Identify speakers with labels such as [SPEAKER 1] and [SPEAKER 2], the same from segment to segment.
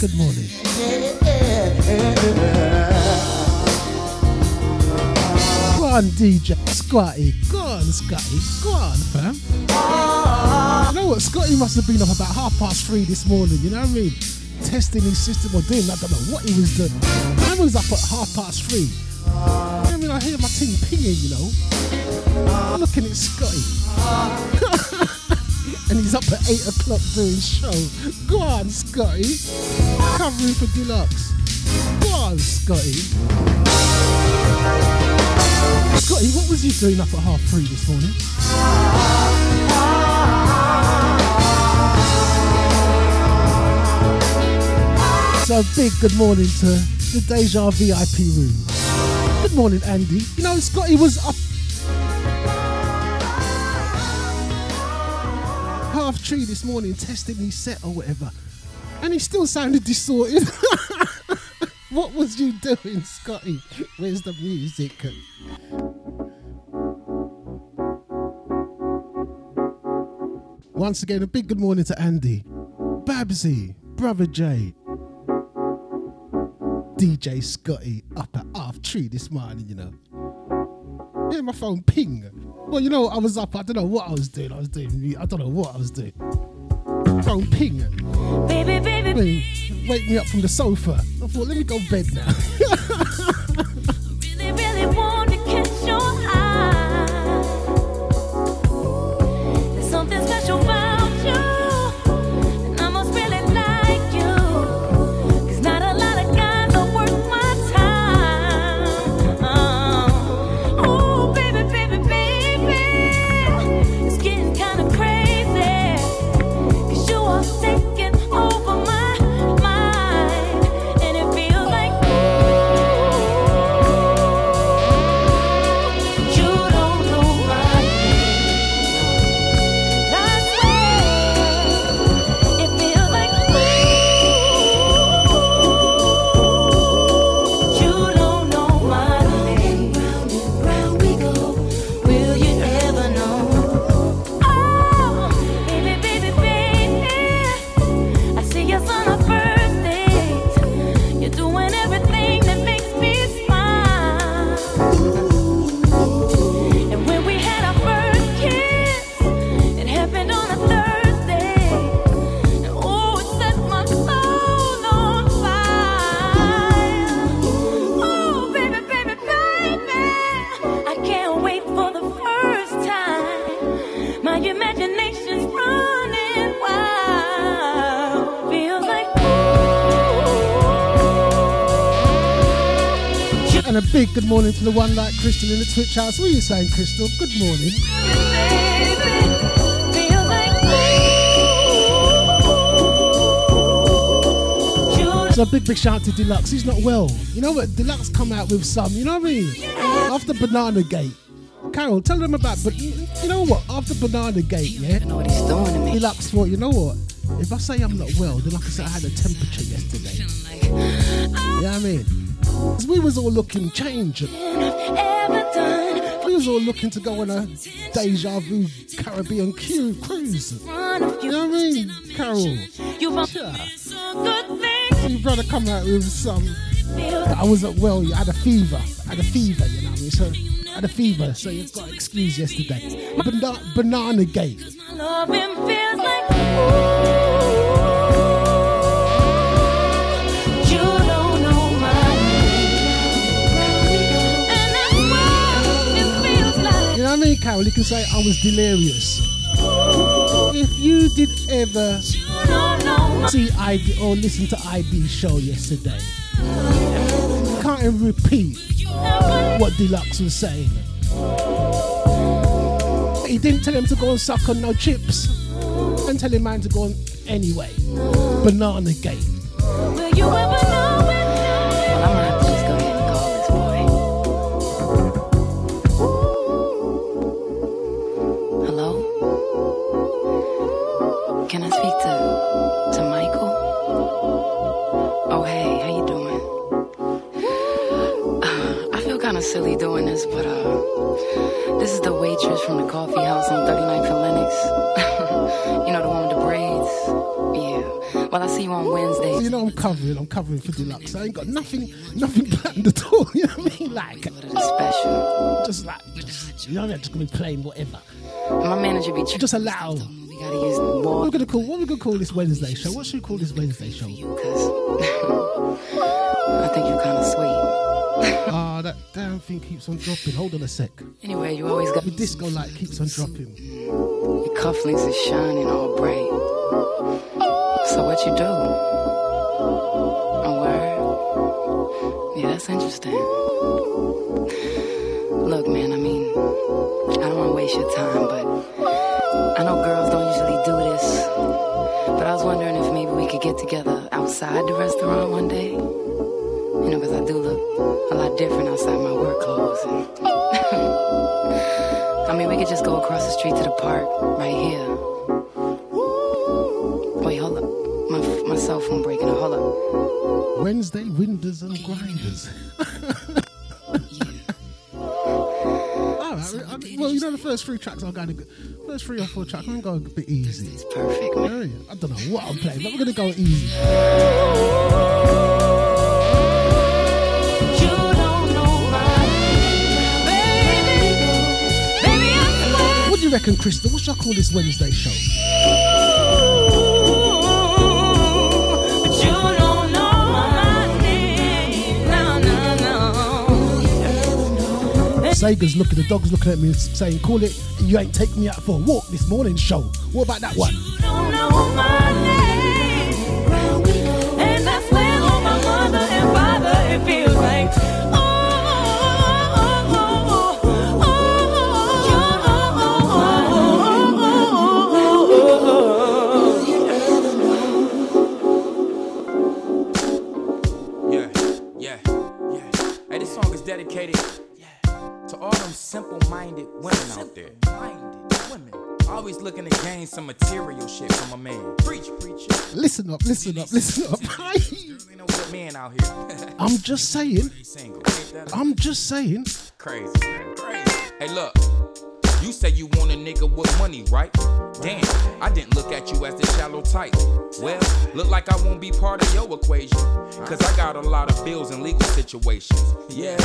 [SPEAKER 1] good
[SPEAKER 2] morning. Go on, DJ Scotty. Go on, Scotty. Go on, fam. You know what? Scotty must have been up about half past three this morning, you know what I mean? Testing his system or doing, I don't know what he was doing. I was up at half past three. You know I mean? I hear my team pinging, you know. I'm looking at Scotty. and he's up at 8 o'clock doing show. Go on, Scotty. Covering for Deluxe. Go Scotty. Scotty, what was you doing up at half three this morning? So big good morning to the Deja VIP room. Good morning, Andy. You know, Scotty was up half tree this morning testing his set or whatever, and he still sounded distorted. what was you doing, Scotty? Where's the music? Once again, a big good morning to Andy, Babsy, Brother Jay, DJ Scotty up at half tree this morning, you know. Yeah, my phone ping. Well, you know, I was up. I don't know what I was doing. I was doing. I don't know what I was doing. Phone ping. Baby, baby. Wake me up from the sofa. I thought, let me go bed now. big good morning to the one like Crystal in the Twitch house. What are you saying, Crystal? Good morning. So a big big shout out to Deluxe. He's not well. You know what? Deluxe come out with some. You know what I mean? After Banana Gate. Carol, tell them about. But you know what? After Banana Gate, yeah. Deluxe thought, you know what? If I say I'm not well, then like I can say I had a temperature yesterday. You know what I mean? Because we was all looking change. We was all looking to go on a deja vu Caribbean cruise. You know what I mean, Carol? Yeah. Your brother come out with some. I wasn't well. You had a fever. I had a fever. You know what I mean? So I had a fever. So you got excused yesterday. Bana- banana gate. Carol? You can say I was delirious. If you did ever see IB or listen to IB show yesterday, can't even repeat what Deluxe was saying. He didn't tell him to go and suck on no chips and tell him man to go anyway,
[SPEAKER 3] but not on anyway. Banana gate. Speak to to Michael? Oh hey, how you doing? Uh, I feel kind of silly doing this, but uh, this is the waitress from the coffee house on 39th and Lennox. you know the one with the braids. Yeah. Well, I see you on Wednesday.
[SPEAKER 2] So you know I'm covering, I'm covering for Deluxe. I ain't got nothing, nothing planned at all. You know what I mean? Like,
[SPEAKER 3] special.
[SPEAKER 2] just like, just, you know, I'm just gonna be playing whatever.
[SPEAKER 3] My manager be
[SPEAKER 2] Just allow.
[SPEAKER 3] We gotta use wall
[SPEAKER 2] we're gonna call, what we're gonna call this Wednesday show? What should we call this Wednesday show?
[SPEAKER 3] because I think you're kind of sweet.
[SPEAKER 2] Ah, that damn thing keeps on dropping. Hold on a sec.
[SPEAKER 3] Anyway, you always got
[SPEAKER 2] The disco light keeps on dropping.
[SPEAKER 3] your cufflinks is shining all bright. So what you do? A word? Yeah, that's interesting. Look, man, I mean, I don't want to waste your time, but I know girls don't usually do this. But I was wondering if maybe we could get together outside the restaurant one day. You know, because I do look a lot different outside my work clothes. And I mean, we could just go across the street to the park right here. Wait, hold up. My, my cell phone breaking. Hold up.
[SPEAKER 2] Wednesday winders and grinders. Well, you know the first three tracks I'm going to first three or four tracks I'm going to go a bit easy.
[SPEAKER 3] It's perfect, man.
[SPEAKER 2] Yeah, I don't know what I'm playing, but we're gonna go easy. What do you reckon, Crystal? What should I call this Wednesday show? Sega's looking, the dog's looking at me saying, "Call it. You ain't take me out for a walk this morning." Show. What about that one? Listen up, listen up, listen up.
[SPEAKER 4] Ain't no good men out here.
[SPEAKER 2] I'm just saying.
[SPEAKER 4] Single. Ain't that
[SPEAKER 2] I'm just saying.
[SPEAKER 4] crazy. Crazy. Hey, look. You say you want a nigga with money, right? Damn, I didn't look at you as the shallow type. Well, look like I won't be part of your equation. Cause I got a lot of bills and legal situations. Yeah.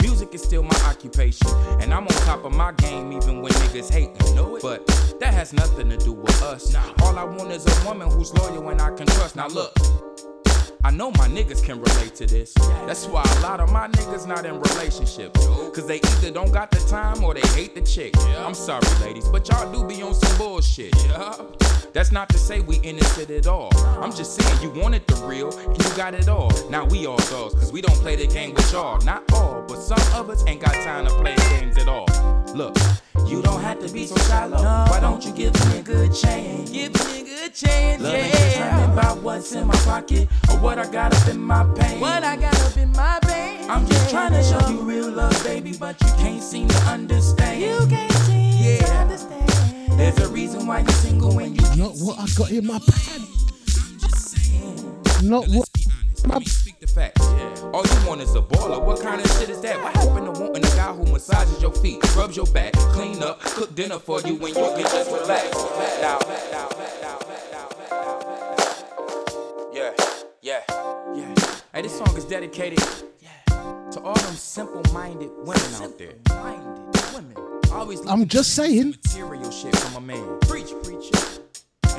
[SPEAKER 4] Music is still my occupation, and I'm on top of my game even when niggas hate. hating. But that has nothing to do with us. All I want is a woman who's loyal and I can trust. Now look, I know my niggas can relate to this. That's why a lot of my niggas not in relationships. Cause they either don't got the time or they hate the chick. I'm sorry, ladies, but y'all do be on some bullshit. That's not to say we innocent at all. I'm just saying you wanted the real and you got it all. Now we all dogs, cause we don't play the game with y'all. Not all, but some of us ain't got time to play games at all. Look, you don't have to be so shallow. Why don't you give me a good chance?
[SPEAKER 5] Give me a good chance,
[SPEAKER 4] Love ain't
[SPEAKER 5] yeah.
[SPEAKER 4] determined by what's in my pocket or what I got up in my pain.
[SPEAKER 5] What I got up in my veins.
[SPEAKER 4] I'm just trying to show you real love, baby, but you can't seem to understand.
[SPEAKER 5] You can't seem to
[SPEAKER 4] Yeah.
[SPEAKER 5] understand.
[SPEAKER 4] There's a reason why you're single when you
[SPEAKER 2] Not what I got in my pants. Not what.
[SPEAKER 4] I mean, speak the facts. All you want is a baller. What kind of shit is that? What happened to wanting a guy who massages your feet, rubs your back, clean up, cook dinner for you when you can just relax? Now, now, now, now, now, yeah, yeah, yeah. Hey, this song is dedicated to all them simple-minded women out there. Minded women. Always
[SPEAKER 2] I'm just saying.
[SPEAKER 4] material shit from a man. Preach, preacher.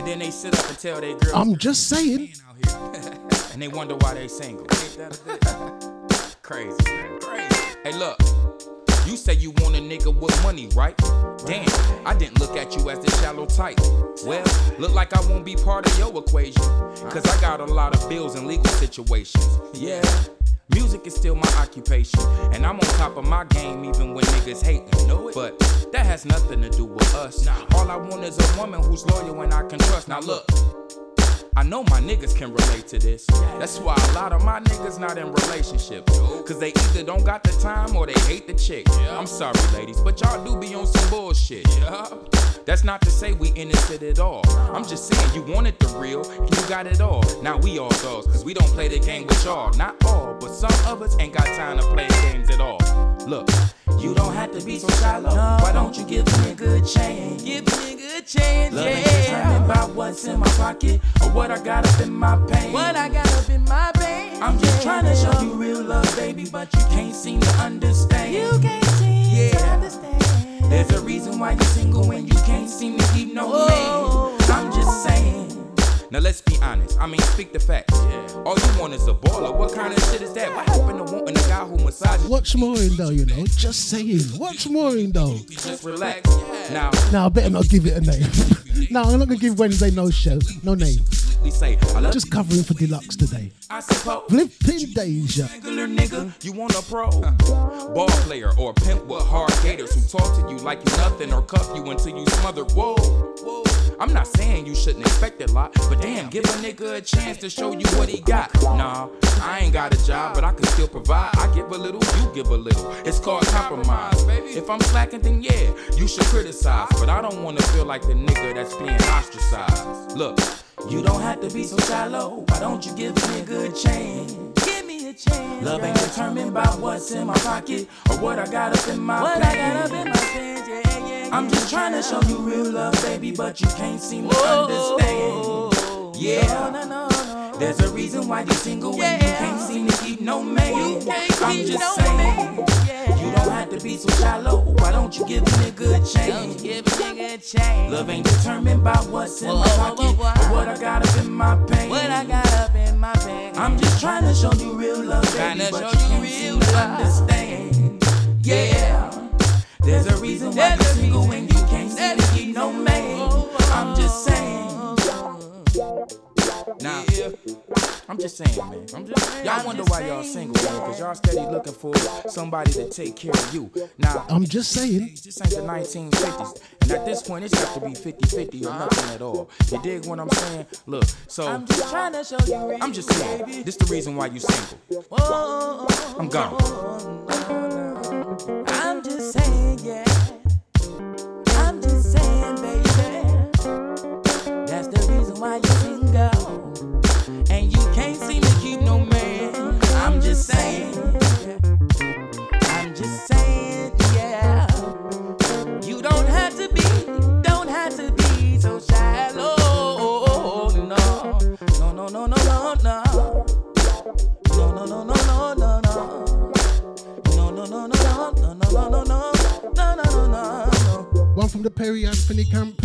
[SPEAKER 4] And then they sit up and tell their girls
[SPEAKER 2] I'm just saying.
[SPEAKER 4] and they wonder why they single. Ain't that a bit? Crazy, man. Crazy. Hey, look. You say you want a nigga with money, right? Damn, I didn't look at you as the shallow type. Well, look like I won't be part of your equation. Cause I got a lot of bills and legal situations. Yeah. Music is still my occupation, and I'm on top of my game even when niggas hating. Know it, but that has nothing to do with us. All I want is a woman who's loyal and I can trust. Now look, I know my niggas can relate to this. That's why a lot of my niggas not in relationships. Cause they either don't got the time or they hate the chick. I'm sorry, ladies, but y'all do be on some bullshit. That's not to say we innocent at all. I'm just saying you wanted the real and you got it all. Now we all dogs, cause we don't play the game with y'all. Not all, some of us ain't got time to play games at all. Look, you don't have to be so shallow. Why don't you give me a good chance?
[SPEAKER 5] Give me a good chance,
[SPEAKER 4] Love ain't
[SPEAKER 5] yeah.
[SPEAKER 4] by what's in my pocket or what I got up in my pain.
[SPEAKER 5] What I got up in my veins.
[SPEAKER 4] I'm just trying to show you real love, baby, but you can't seem to understand.
[SPEAKER 5] You can't seem to understand.
[SPEAKER 4] There's a reason why you're single when you can't seem to keep no
[SPEAKER 5] Whoa.
[SPEAKER 4] man. I'm just saying. Now let's be honest. I mean, speak the facts. All you want is a baller. What kind of shit is that? What happened to wanting a guy who massages?
[SPEAKER 2] Watch more in though, you know. Just saying. Watch more in though.
[SPEAKER 4] Just relax. Now,
[SPEAKER 2] Now I better not give it a name. no, I'm not gonna give Wednesday no show, no name.
[SPEAKER 4] say,
[SPEAKER 2] Just covering for deluxe today.
[SPEAKER 4] I suppose.
[SPEAKER 2] Flipping.
[SPEAKER 4] Regular nigga, you want a pro? Ball player or a pimp with hard gators who talk to you like you nothing or cuff you until you smother. Whoa, whoa. I'm not saying you shouldn't expect a lot, but damn, give a nigga a chance to show you what he got. Nah, I ain't got a job, but I can still provide. I give a little, you give a little. It's called compromise, baby. If I'm slacking, then yeah, you should criticize. But I don't wanna feel like the nigga that's being ostracized. Look, you don't have to be so shallow. Why don't you give me a good chance?
[SPEAKER 5] Give me a chance.
[SPEAKER 4] Love ain't determined by what's in my pocket or what I got up in my
[SPEAKER 5] What
[SPEAKER 4] pain.
[SPEAKER 5] I got up in my veins, yeah, yeah.
[SPEAKER 4] I'm just trying to show you real love, baby, but you can't seem to understand. Yeah.
[SPEAKER 5] No, no, no.
[SPEAKER 4] There's a reason why you're single and you can't seem to keep no man.
[SPEAKER 5] You can't
[SPEAKER 4] I'm just
[SPEAKER 5] no
[SPEAKER 4] saying.
[SPEAKER 5] Yeah.
[SPEAKER 4] You don't have to be so shallow. Why don't you give me a good
[SPEAKER 5] Don't
[SPEAKER 4] chance?
[SPEAKER 5] give a nigga a chance.
[SPEAKER 4] Love ain't determined by what's in
[SPEAKER 5] Whoa,
[SPEAKER 4] my pocket
[SPEAKER 5] whoa, whoa.
[SPEAKER 4] or what I got up in my pain.
[SPEAKER 5] What I got up in my bag.
[SPEAKER 4] I'm just trying to show you real love, baby, but
[SPEAKER 5] show
[SPEAKER 4] you can't
[SPEAKER 5] real
[SPEAKER 4] seem to understand. Yeah, there's a reason why
[SPEAKER 5] There's
[SPEAKER 4] you're single and you can't seem to keep no man. I'm just saying. Now, I'm just saying, man. I'm just, y'all
[SPEAKER 5] I'm
[SPEAKER 4] wonder why y'all single, man, because y'all steady looking for somebody to take care of you. Now,
[SPEAKER 2] I'm just saying.
[SPEAKER 4] this ain't the 1950s. And at this point, it's got to be 50 50 or nothing at all. You dig what I'm saying? Look, so
[SPEAKER 5] I'm just trying to show you real,
[SPEAKER 4] I'm just saying, this the reason why you single.
[SPEAKER 5] Whoa,
[SPEAKER 4] I'm gone.
[SPEAKER 5] I'm just saying, yeah. I'm just saying, baby. That's the reason why you're
[SPEAKER 2] Perry Anthony camp.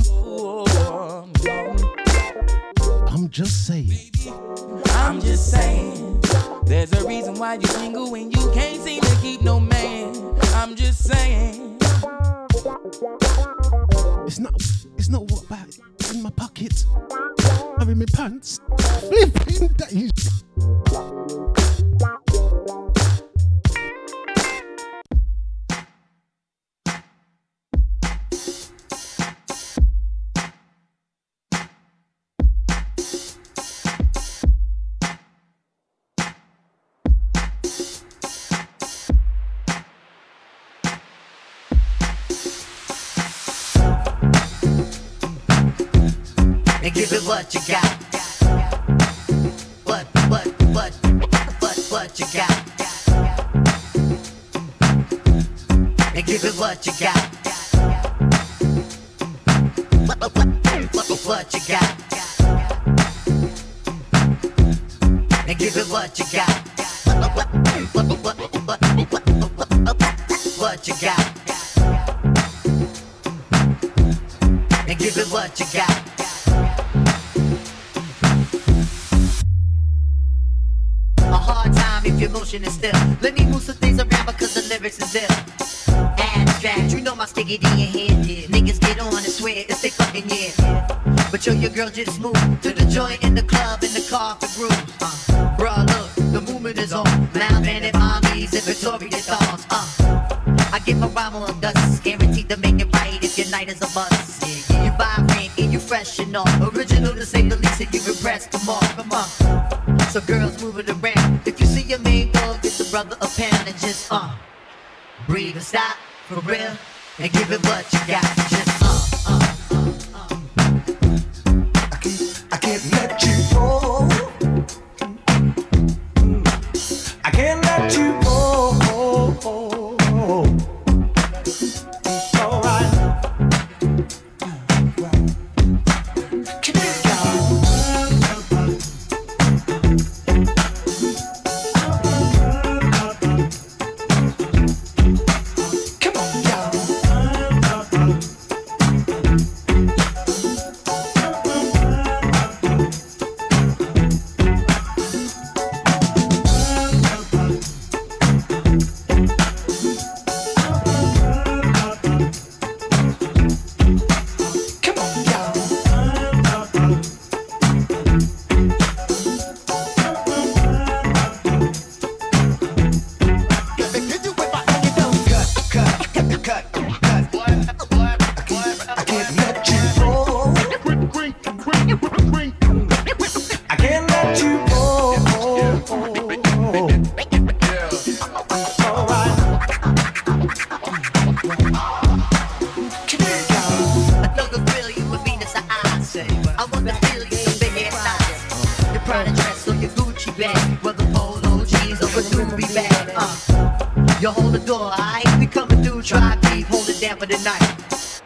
[SPEAKER 6] hold the door, I? We coming through, try deep, hold it down for the night.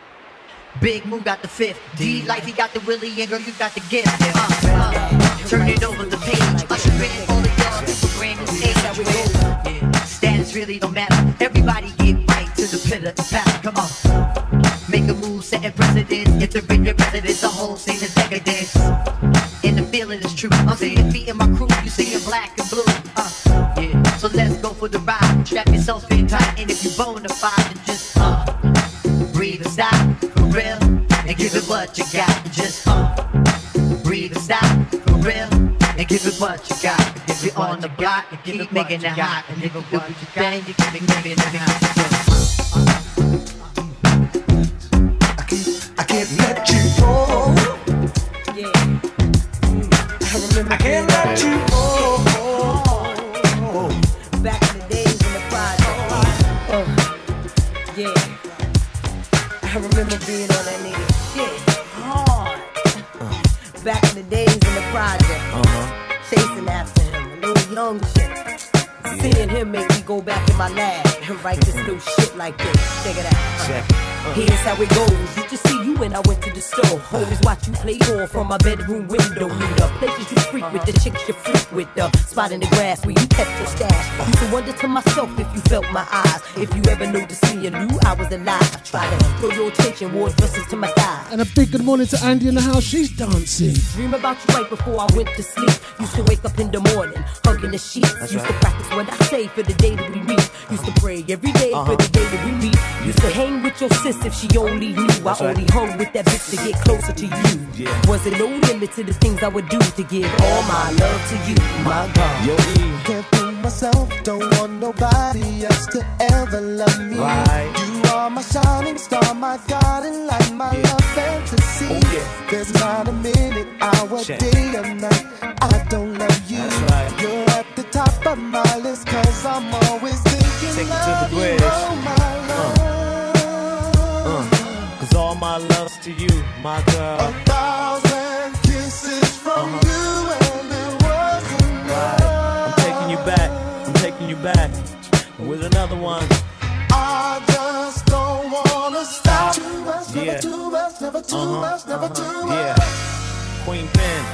[SPEAKER 6] Big Moo got the fifth, D Life, he got the Willie, and girl, you got the gift. Uh, uh, turn it over the page, I should read it. all the young people, brand new age. Status really don't matter, everybody get right to the pillar, the power, come on. Make a move, setting precedents, entering your residence, the whole scene is decadent. And the feeling is true, I'm seeing feet in my crew, you seeing black and blue. Uh, yeah. So let's for the ride. Strap yourself in tight, and if you're bona fide, then just uh, breathe and stop for real, and give it what you got. Just uh, breathe and stop for real, and give it what you got. If you're on the block, and keep making it hot, and if you do what you can, you can make it hot.
[SPEAKER 1] I can't, I can't let you. Yeah. I, I can't let you go.
[SPEAKER 7] long. Yeah. Seeing him make me go back in my lab and write this new shit like this. Check it out. Check. Uh. Here's how it goes. You just see you when I went to the store. Uh-huh. Always watch you play ball from my bedroom window. Knew the places you freak with, the chicks you freak with, the spot in the grass where you kept your stash. Used to wonder to myself if you felt my eyes. If you ever noticed me you knew I was alive, I try to throw your attention towards versus to my thighs.
[SPEAKER 2] And a big good morning to Andy in the house. She's dancing.
[SPEAKER 7] Dream about you right before I went to sleep. Used to wake up in the morning, hugging the sheets. Used to practice what I say for the day that we meet. Used to pray every day for uh-huh. the day that we meet. Used to hang with your sis if she only knew. I only hung with that bitch to get closer to you. Yeah. Was it no limit to the things I would do to give all my love to you, my God?
[SPEAKER 8] Yo, E.
[SPEAKER 1] Can't fool myself, don't want nobody else to ever love me.
[SPEAKER 8] Right.
[SPEAKER 1] You are my shining star, my guiding light, my love fantasy.
[SPEAKER 8] Oh, yeah.
[SPEAKER 1] There's not a minute, hour,
[SPEAKER 8] Check.
[SPEAKER 1] day, or night. I don't love you.
[SPEAKER 8] Right.
[SPEAKER 1] You're at the top of my list, cause I'm always thinking
[SPEAKER 8] Take it to the
[SPEAKER 1] of you,
[SPEAKER 8] bridge.
[SPEAKER 1] oh my love. Uh, uh, uh.
[SPEAKER 8] Cause all my love's to you, my girl.
[SPEAKER 1] A thousand kisses from
[SPEAKER 8] Uh-huh.
[SPEAKER 1] you, and it wasn't
[SPEAKER 8] I'm taking you back, I'm taking you back. With another one. Yeah.
[SPEAKER 1] too much, never too
[SPEAKER 8] Uh-huh,
[SPEAKER 1] much, never too much.
[SPEAKER 8] Yeah. Queen Pen,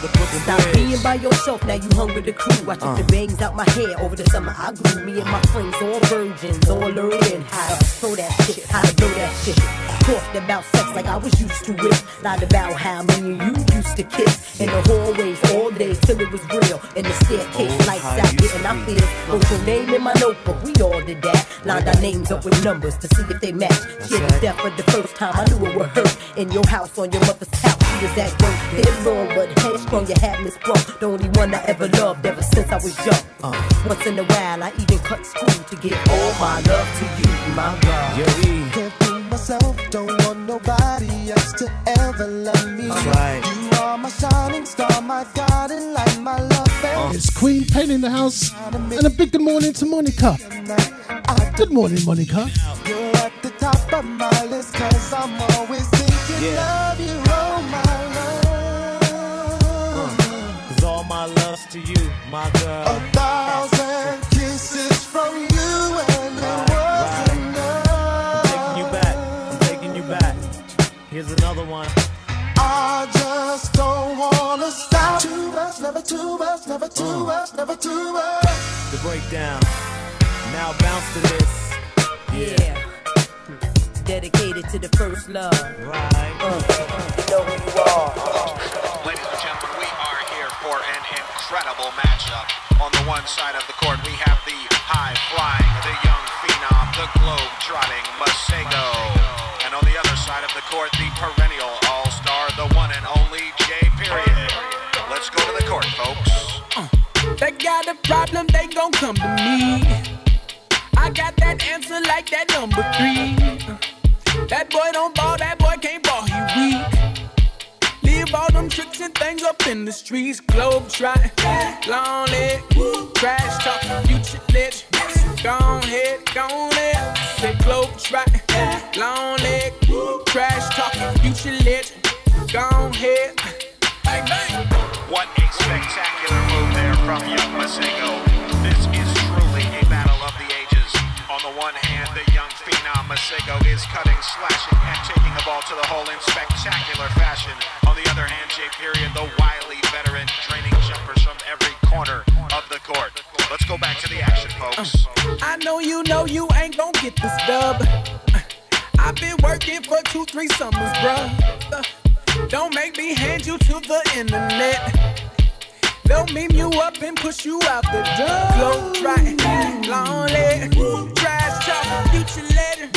[SPEAKER 8] to the Brooklyn
[SPEAKER 7] Stop
[SPEAKER 8] Bridge.
[SPEAKER 7] being by yourself, now you hung with the crew. I took the uh. bangs out my hair over the summer. I grew me and my friends, all virgins, all learning how to throw that shit, how to blow that shit. Talked about sex like I was used to it. Lied about how me and you used to kiss in the hallways all day till it was real. In the staircase,
[SPEAKER 8] Oh,
[SPEAKER 7] lights out, getting our fears. Wrote your name in my notebook, we all did that. Lined our names up with numbers to see if they match. The
[SPEAKER 8] right.
[SPEAKER 7] death for the first time, I knew it would hurt. In your house, on your mother's couch, she was at work. Head long, but headstrong, you had me sprung. The only one I ever loved ever since I was young.
[SPEAKER 8] Uh.
[SPEAKER 7] Once in a while, I even cut school to give all my love to you, my God.
[SPEAKER 8] Yo, E.
[SPEAKER 1] Can't fool myself, don't want nobody else to ever love me.
[SPEAKER 8] That's right.
[SPEAKER 1] You are my shining star, my guiding light, my love fantasy.
[SPEAKER 2] It's Queen Pen in the house. And a big good morning to Monica. Good morning, Monica.
[SPEAKER 1] You're at the top of my list, cause I'm always thinking
[SPEAKER 8] Yeah.
[SPEAKER 1] of you,
[SPEAKER 8] to you,
[SPEAKER 1] A thousand kisses from you, and it was
[SPEAKER 8] Taking
[SPEAKER 1] enough.
[SPEAKER 8] Taking you back, I'm taking you back. Here's another one.
[SPEAKER 1] I just don't wanna stop. Too much, never too much, never too much, never too much.
[SPEAKER 8] The breakdown. Now bounce to this.
[SPEAKER 7] Yeah. Dedicated to the first love.
[SPEAKER 8] Right.
[SPEAKER 7] Uh, you know who you are.
[SPEAKER 9] Ladies and gentlemen, we are here for an incredible matchup. On the one side of the court, we have the high flying, the young phenom, the globe trotting Masego. And on the other side of the court, the perennial all star, the one and only J. Period. Let's go to the court, folks.
[SPEAKER 10] They got a problem, they gon' come to me. I got that answer like that number three. That boy don't ball, that boy can't all them tricks and things up in the streets. Globe trotting, long leg, future lit. Gone head, gone head. Say globe trotting, long leg, future lit. Gone head.
[SPEAKER 9] What a spectacular move there from young Masego. Masego is cutting, slashing, and taking the ball to the hole in spectacular fashion. On the other hand, J. Period, the wily veteran, draining jumpers from every corner of the court. Let's go back to the action, folks.
[SPEAKER 10] I know you know you ain't gon' get this dub. I've been working for two, three summers, bruh. Uh, Don't make me hand you to the internet. They'll meme you up and push you out the door. Globe trotting, long leg, trash talk, future letter.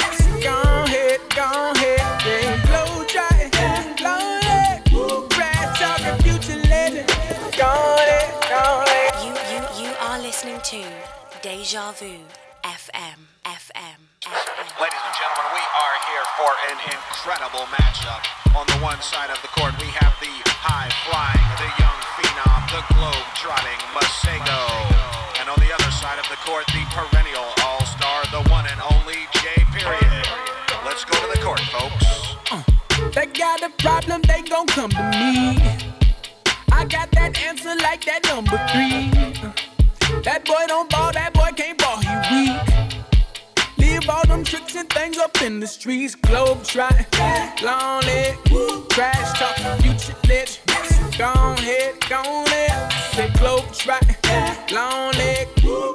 [SPEAKER 10] Go ahead, go ahead, yeah. Globe trotting, long leg, trash talk, future letter. Go ahead, go ahead.
[SPEAKER 11] You, you, you are listening to Deja Vu FM, FM, FM.
[SPEAKER 9] Ladies and gentlemen, we are here for an incredible matchup. On the one side of the court, we have the high flying, the young phenom, the globe trotting Masego. And on the other side of the court, the perennial all star, the one and only J. Period. Let's go to the court, folks.
[SPEAKER 10] Uh, they got a problem, they gon' come to me. I got that answer like that number three. Uh, that boy don't ball, that And things up in the streets. Globe trotting, long leg, trash talking, future lit. Gone head, gone head.
[SPEAKER 12] globe long leg,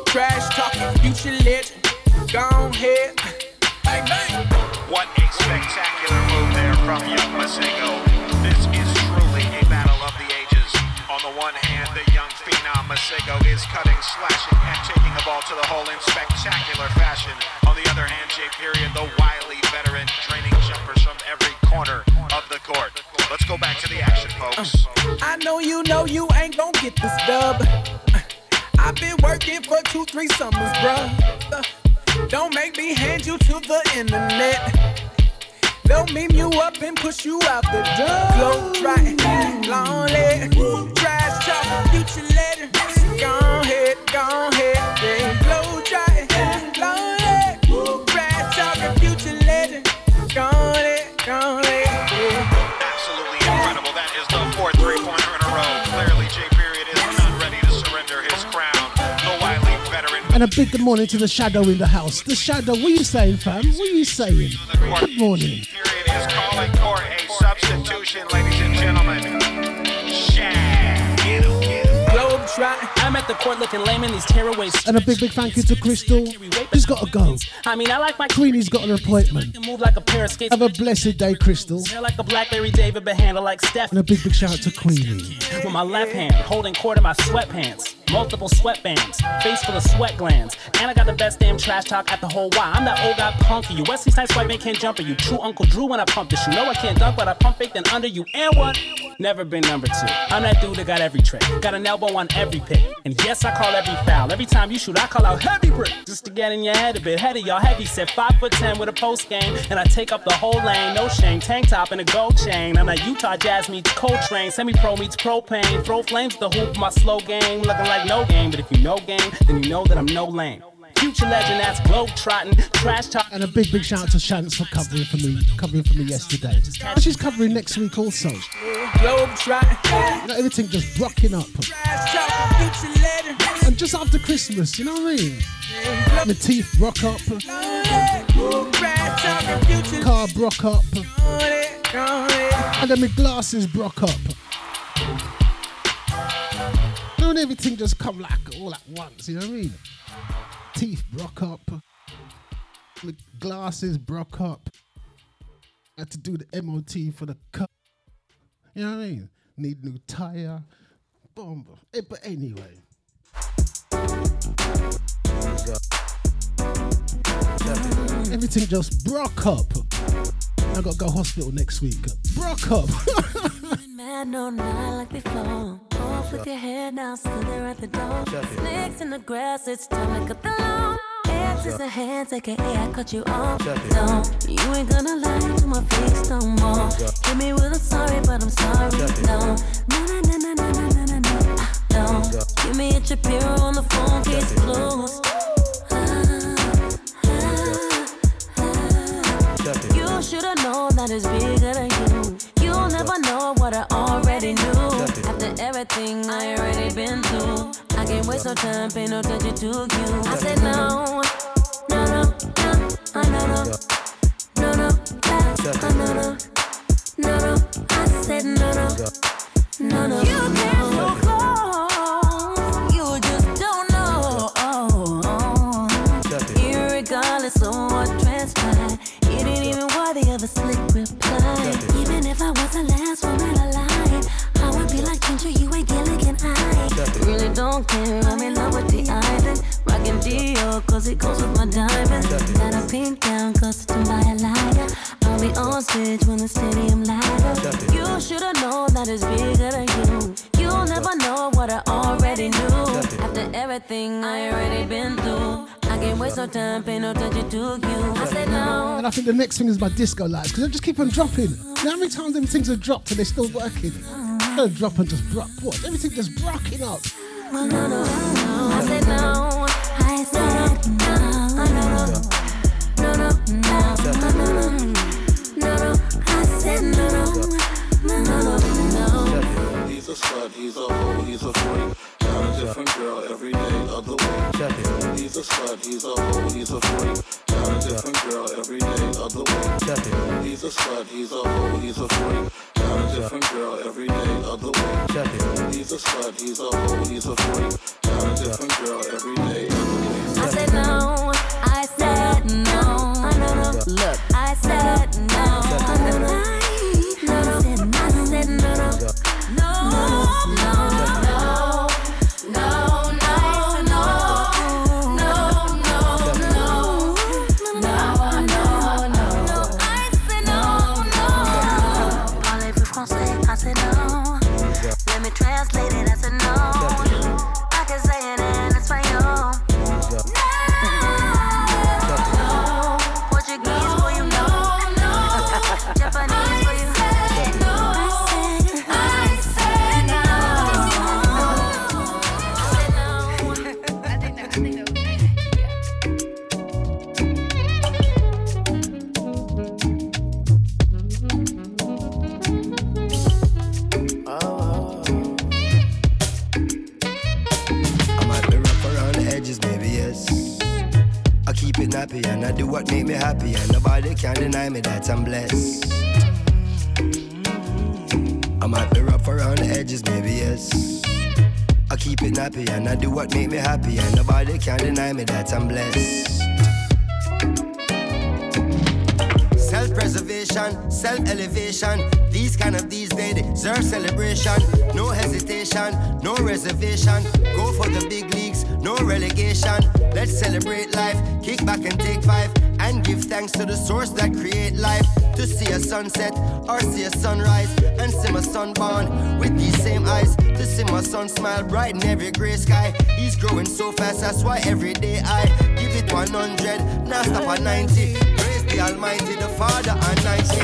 [SPEAKER 12] trash talking, future legend. Gone bang.
[SPEAKER 9] What a spectacular move there from young Masego. This is truly a battle of the ages. On the one hand, Masego is cutting, slashing, and taking the ball to the hole in spectacular fashion. On the other hand, J. Period, the wily veteran, training jumpers from every corner of the court. Let's go back to the action, folks.
[SPEAKER 12] Uh, I know you know you ain't gon' get this dub. Uh, I've been working for two, three summers, bruh. Uh, don't make me hand you to the internet. They'll meme you up and push you out the door. Globe trotting, long leg, trash talk, future letter. Go ahead, go ahead, yeah. Globe trotting, long leg, trash talk, future letter. Go ahead, go ahead.
[SPEAKER 9] Absolutely incredible. That is the fourth three-pointer in a row. Clearly, J. Period is not ready to surrender his crown. The wily veteran.
[SPEAKER 2] And a big good morning to the shadow in the house. The shadow, what are you saying, fam? What are you saying? Good morning.
[SPEAKER 8] I'm at the court looking lame in these tearaways.
[SPEAKER 2] And a big, big thank you to Crystal. She's got to go.
[SPEAKER 8] I mean, I like my
[SPEAKER 2] Queenie's got an appointment.
[SPEAKER 8] move like a pair of skates.
[SPEAKER 2] Have a blessed day, Crystal.
[SPEAKER 8] Like a Blackberry David, but handle like Steph.
[SPEAKER 2] And a big, big shout out to Queenie.
[SPEAKER 8] With my left hand, holding court in my sweatpants. Multiple sweatbands, face full of sweat glands. And I got the best damn trash talk at the whole Y. I'm that old guy punky. You Wesley Snipes white man can't jump at you. True Uncle Drew when I pump this. You know I can't dunk, but I pump fake then under you. And what? Never been number two. I'm that dude that got every trick. Got an elbow on every pick. And yes, I call every foul. Every time you shoot, I call out heavy brick. Just to get in your head a bit. Head of y'all heavy set. Five foot ten with a post game. And I take up the whole lane. No shame. Tank top and a gold chain. I'm that Utah Jazz meets Coltrane. Semi pro meets propane. Throw flames the hoop. My slow game. Looking like no game. But if you know game, then you know that I'm no lame. Future legend, that's globe trotting, trash talk.
[SPEAKER 2] And a big, big shout out to Chance for covering for me, covering for me yesterday. And she's covering next week also.
[SPEAKER 12] Globe trotting,
[SPEAKER 2] You know, everything just rocking up.
[SPEAKER 12] trash talking, future legend.
[SPEAKER 2] And just after Christmas, you know what I mean? My teeth rock up,
[SPEAKER 12] Trash talking, future
[SPEAKER 2] car broke up,
[SPEAKER 12] legend. Go ahead.
[SPEAKER 2] and then my glasses broke up. And everything just come like all at once, you know what I mean? Teeth broke up, glasses broke up. Had to do the MOT for the car. You know what I mean? Need new tire. Boom. Eh, But anyway. Everything just broke up. I gotta go hospital next week. Broke up.
[SPEAKER 13] Mad, no, not like before. Off with your head now, still there at the door. Snakes in the grass, it's time to cut the lawn. X's and hands, aka I cut you off. Don't, you ain't gonna lie to my face no more. Hit me with a sorry, but I'm sorry. No, no, no, no, no, no, no, no, no. Ah, Don't, give me a Shapiro on the phone, case closed. You should've known that it's bigger than never know what I already knew. After everything I already been through, I can't waste no time, pay no attention to you. I said no, no, no, no, uh, no, no, no, no, uh, no, no, no, no. I said no, no, no, no. You get so close, you just don't know. Irregardless of what transpired, you didn't even worthy of a slick really. I'm in love with the island. Rockin' Dior, cause it goes with my diamonds. Got a pink gown, custom by a liar. I'll be on stage when the stadium light up. You should've known that it's bigger than you. You'll never know what I already knew. After everything I already been through, I can't waste no time, pay no attention to you.
[SPEAKER 2] And I think the next thing is my disco lights because they just keep on dropping. Know how many times them things have dropped and they're still working? They drop and just drop. What? Everything just rocking up
[SPEAKER 13] no, no, no. I said no. I said no, no, no, no, no, no, no, no. I said no, no, no, no.
[SPEAKER 14] He's a slut, he's a hoe, he's a freak. Got a different girl every day of the. He's a slut, he's a hoe, he's a freak. Got a different girl every day of the week. He's a slut, he's a hoe, he's a freak. Got Got a different girl every day of the week. He's a slut, he's a hoe, he's a freak. Got a different girl every day of the week.
[SPEAKER 13] I said no, I said no. Look, I said no. Me
[SPEAKER 15] that I'm blessed. I might be rough around the edges, maybe yes. I keep it nappy and I do what make me happy, and nobody can deny me that I'm blessed. Self-preservation, self-elevation. These kind of these days deserve celebration. No hesitation, no reservation. Go for the big leagues, no relegation. Let's celebrate life, kick back and take five, and give thanks to the source that create life. To see a sunset or see a sunrise, and see my son born with these same eyes. To see my son smile bright in every gray sky. He's growing so fast, that's why every day I give it 100, now stop at 90. Praise the Almighty, the Father Almighty.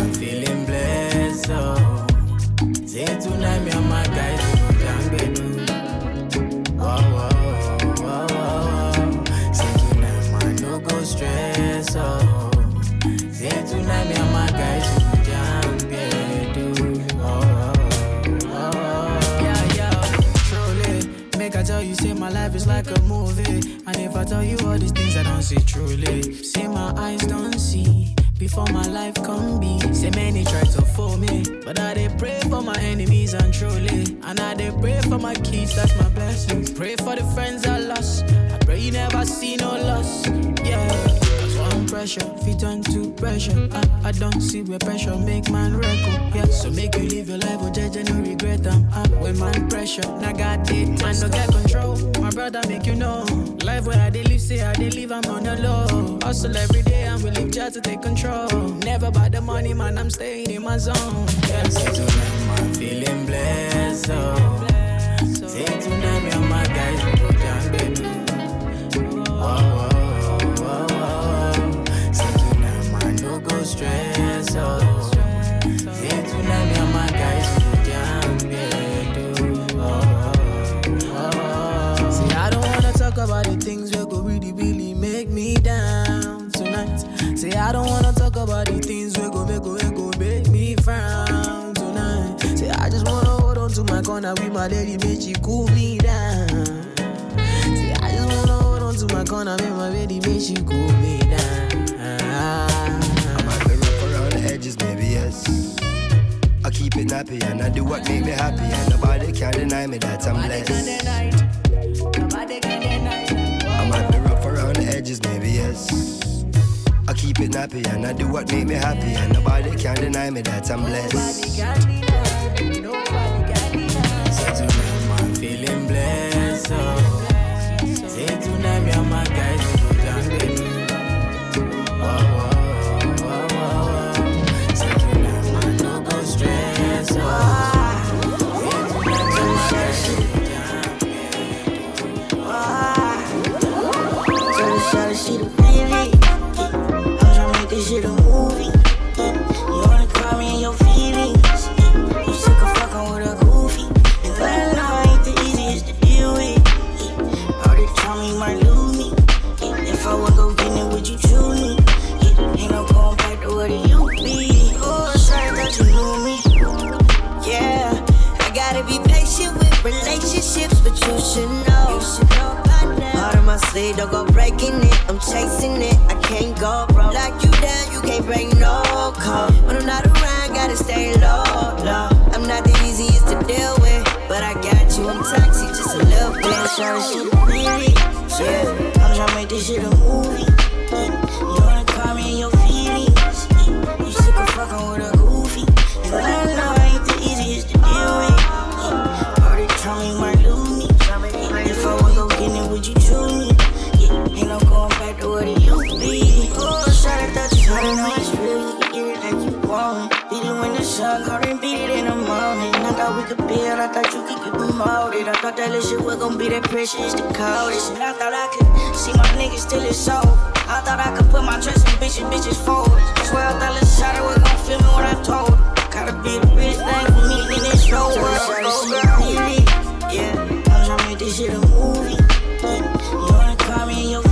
[SPEAKER 12] I'm feeling blessed, oh. Say tonight me and my guys is like a movie. And if I tell you all these things I don't see truly, say my eyes don't see. Before my life come be, say many try to fool me, but I they pray for my enemies and truly, and I they pray for my kids, that's my blessing. Pray for the friends I lost, I pray you never see no loss, yeah. Pressure, fit on to pressure, I, I don't see where pressure make man record, yeah. So make you live your life, oh judge no regret, I'm up when man pressure, now got it, man no get control, my brother make you know, life where I live, say I live, I'm on the low, hustle every day, and we live just to take control. Never by the money, man, I'm staying in my zone. Yeah, say tonight, man, feeling blessed. Oh. Say tonight, me and my guys, I don't wanna talk about the things we go make go we go make me frown tonight. Say I just wanna hold on to my corner with my lady, make she cool me down. Say I just wanna hold on to my corner with my lady, make she cool me down.
[SPEAKER 15] I might be rough around the edges, maybe yes. I keep it nappy and I do what make me happy, and nobody can deny me that I'm blessed. I might be rough around the edges, maybe yes. Keep it nappy and I do what make me happy, and nobody can deny me that I'm blessed.
[SPEAKER 12] Say tonight, man, feeling blessed. Oh.
[SPEAKER 16] it, don't go breaking it. I'm chasing it, I can't go bro. Lock you down, you can't break no call. When I'm not around, gotta stay low,
[SPEAKER 17] low. I'm not the easiest to deal with, but I got
[SPEAKER 16] you. I'm toxic, just a little bit. I'm trying to shoot really, yeah. I'm trying to make this shit a movie. You wanna call me in your feelings? You sick of fucking with a goofy? And I know I ain't the easiest to deal with. Already trying my the and beat it in the morning. I thought we could I thought you could get promoted. I thought that little shit was gonna be that precious, the coldest. And I thought I could see my niggas till it's over. I thought I could put my trust in bitches, bitches forward. Thought little shot was gonna feel me when I told her. Gotta be the rich thing for me in this show world. Yeah, I'm tryna make this shit a movie. You wanna call me in your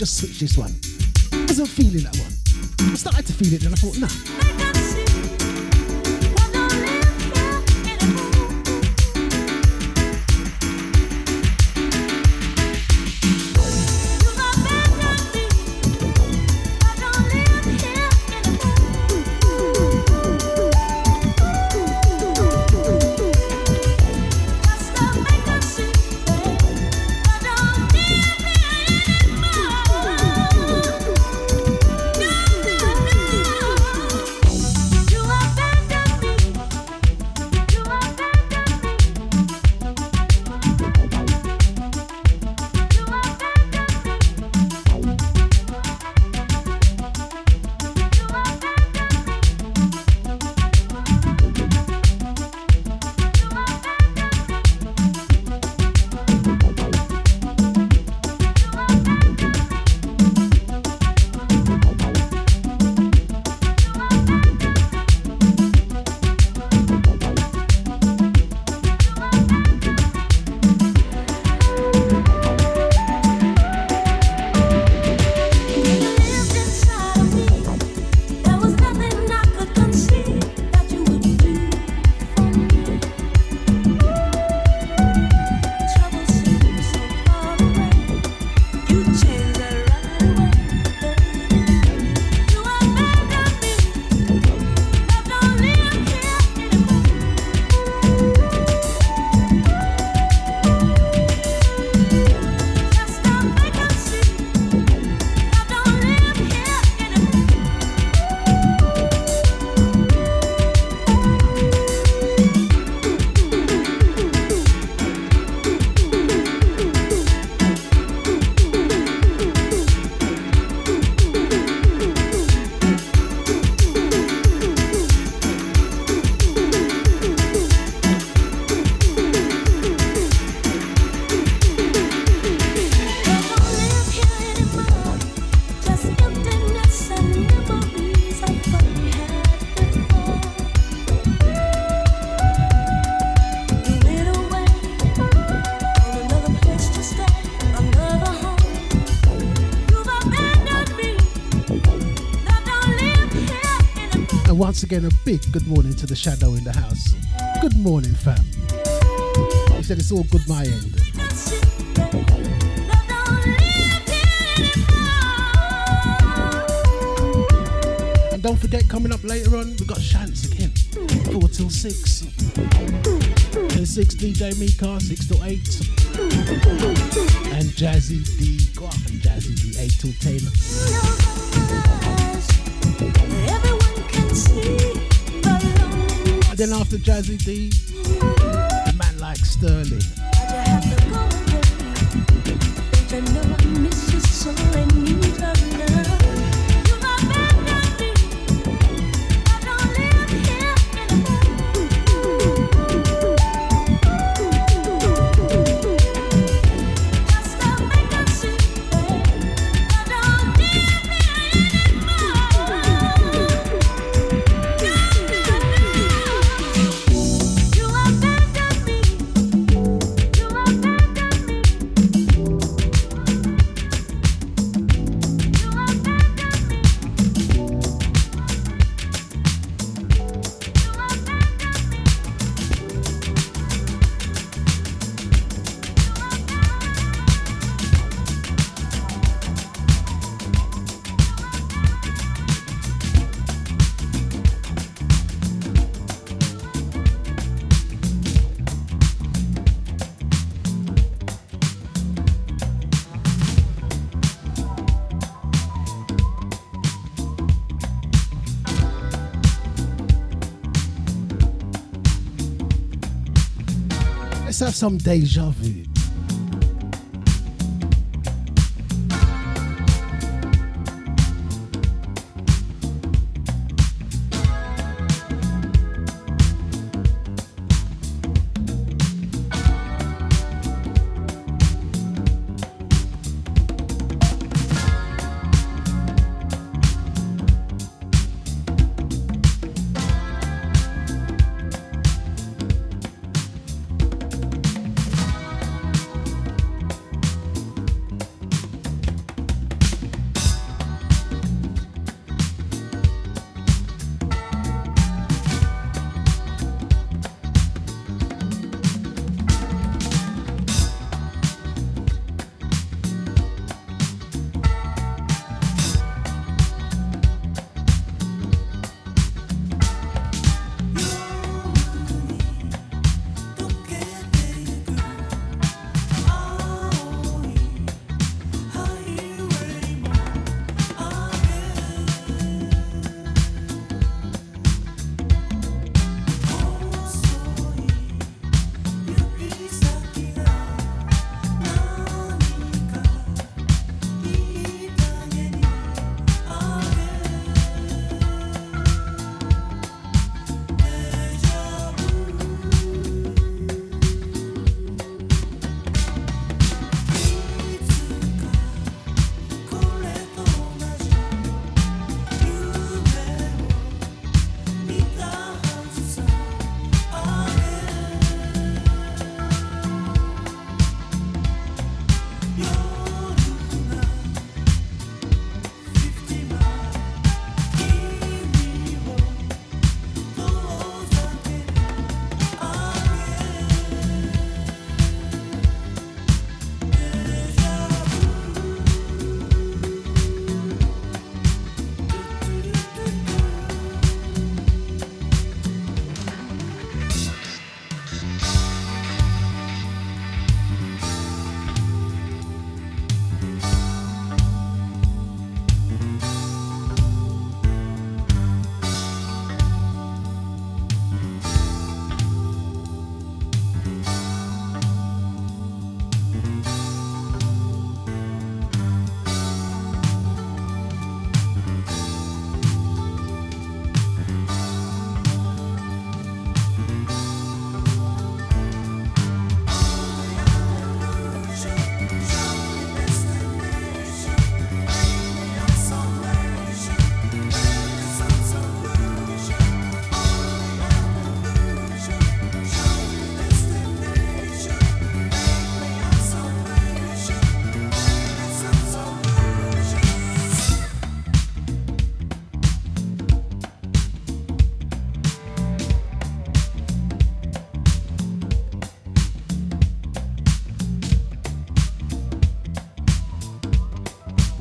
[SPEAKER 2] just switch this one. Because I wasn't feeling that one. I started to feel it, then I thought, nah. Once again, a big good morning to the shadow in the house. Good morning, fam. He said it's all good my end. And don't forget, coming up later on, we've got Shants again. 4 till 6. Till 6, DJ Mika, 6 till 8. And Jazzy D, go up and Jazzy D, 8 till 10. then after Jazzy D, a man like Sterling. I so? Some deja vu.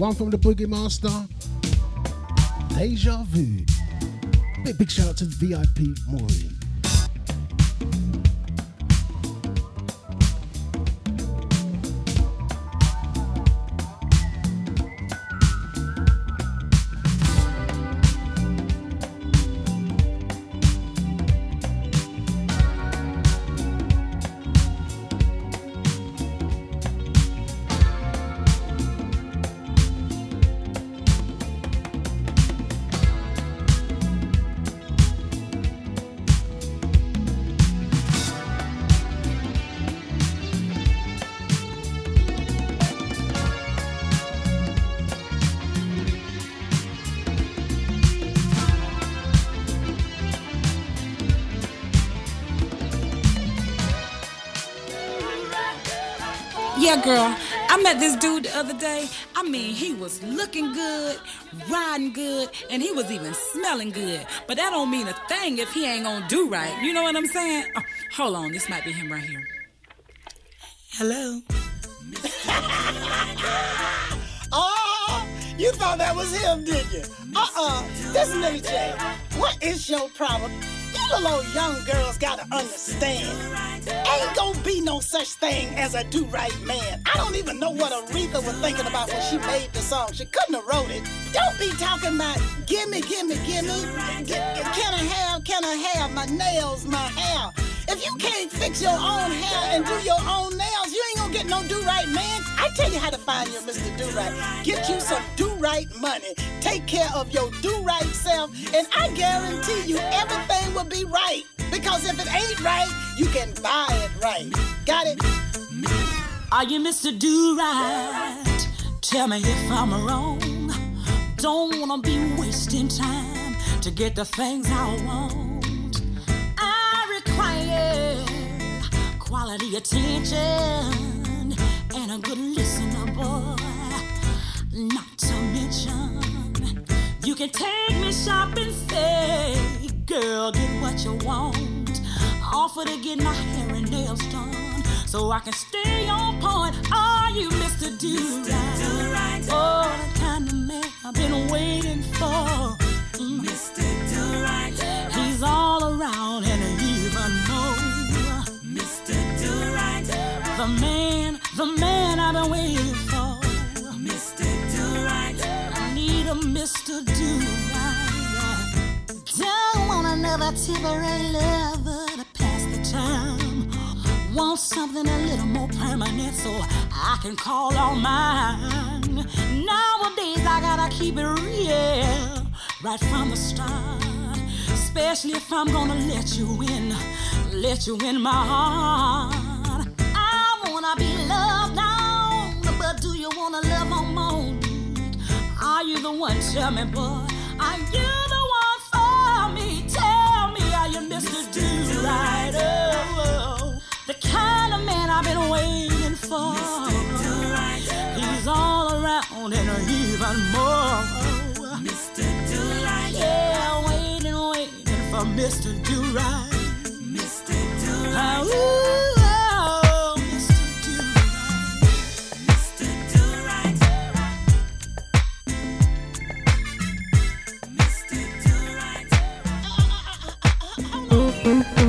[SPEAKER 2] One from the Boogie Master. Deja Vu. Big, big shout out to VIP Maureen.
[SPEAKER 18] Yeah, girl. I met this dude the other day. I mean, he was looking good, riding good, and he was even smelling good. But that don't mean a thing if he ain't gonna do right. You know what I'm saying? Oh, hold on, this might be him right here. Hello.
[SPEAKER 19] Oh, you thought that was him, did you? Uh-uh. This is Millie J. What is your problem? You little old young girls gotta understand. Ain't gonna be no such thing as a do-right man. I don't even know what Aretha was thinking about when she made the song. She couldn't have wrote it. Don't be talking about gimme, gimme, gimme. Can I have, can I have my nails, my hair? If you can't fix your own hair and do your own nails, you ain't gonna get no do right man. I tell you how to find your Mr. Do Right. Get you some do right money. Take care of your do right self, and I guarantee you everything will be right. Because if it ain't right, you can buy it right. Got it?
[SPEAKER 20] Are you Mr. Do Right? Tell me if I'm wrong. Don't wanna be wasting time to get the things I want. I require quality attention and a good listener, boy. Not to mention, you can take me shopping, say, girl, get what you want. Offer to get my hair and nails done so I can stay on point. Are you Mr. Do Right? Oh, the kind of man I've been waiting for. Mm. Mr. Do Right. He's all around and even more. Mr. Do Right. The man, the man I've been waiting for. Mr. Do Right. I need a Mr. Do Right. Don't want another temporary lover to pass the time. Want something a little more permanent so I can call on mine. Nowadays I gotta keep it real right from the start. Especially if I'm gonna let you in, let you in my heart. I wanna be loved on, but do you wanna love on more? Are you the one? Tell me, boy. Are you are Mr. Do Right? Oh, the kind of man I've been waiting for. He's all around and even more. Mr. Do Right. Yeah, waiting, waiting for Mr. Do Right. Mr. Do Right.
[SPEAKER 1] Ah,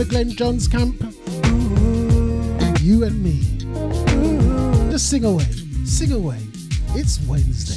[SPEAKER 1] the Glenn Johns camp. You and me. Just sing away. Sing away. It's Wednesday.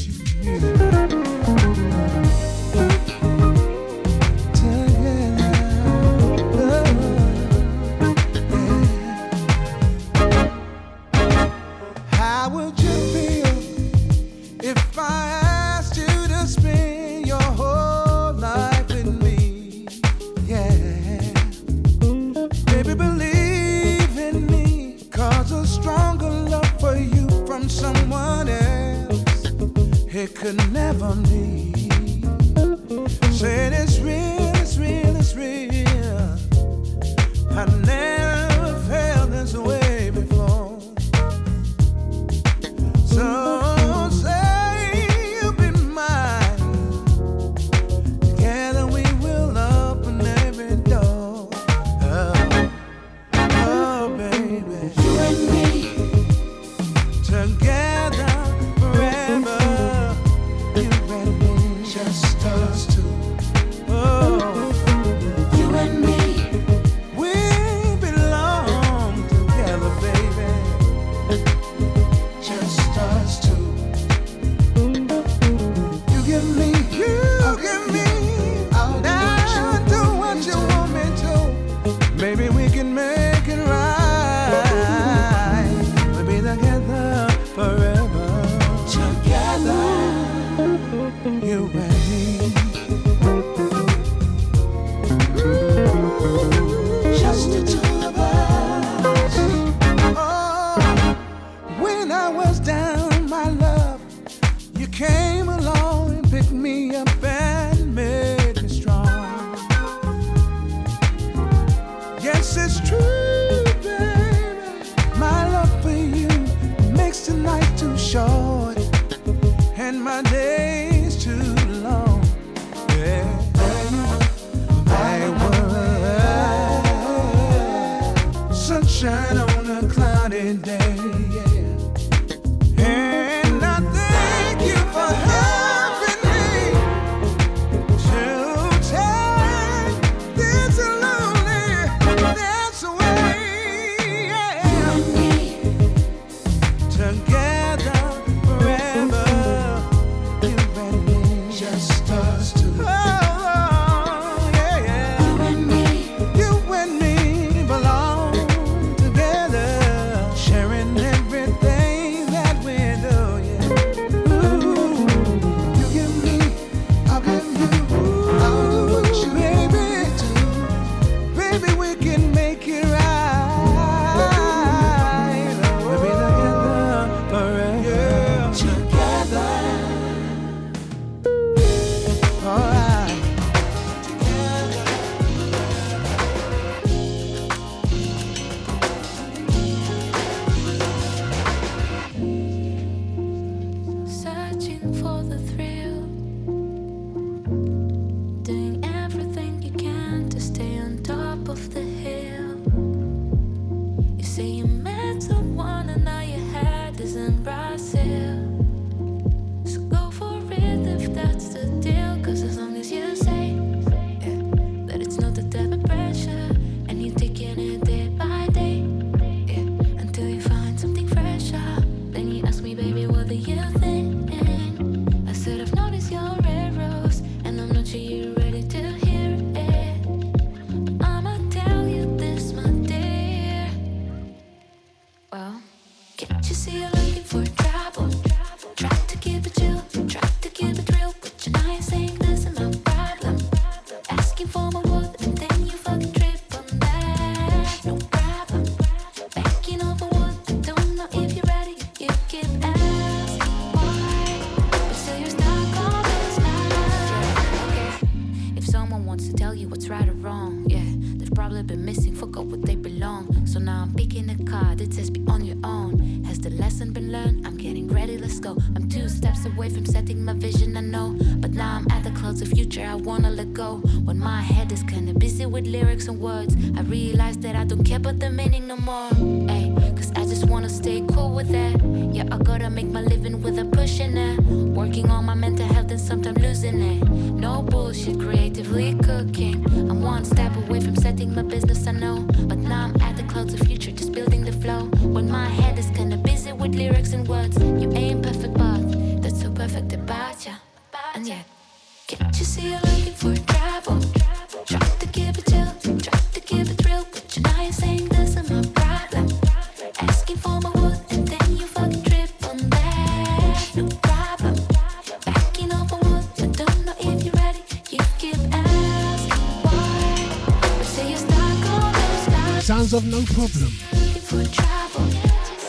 [SPEAKER 21] no problem.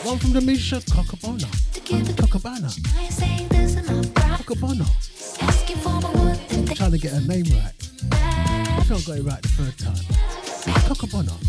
[SPEAKER 21] One from the
[SPEAKER 22] Misha Cockabona. Cockabana. Cockabona. Trying to get her name right. I feel I got it right the third time. Cockabona.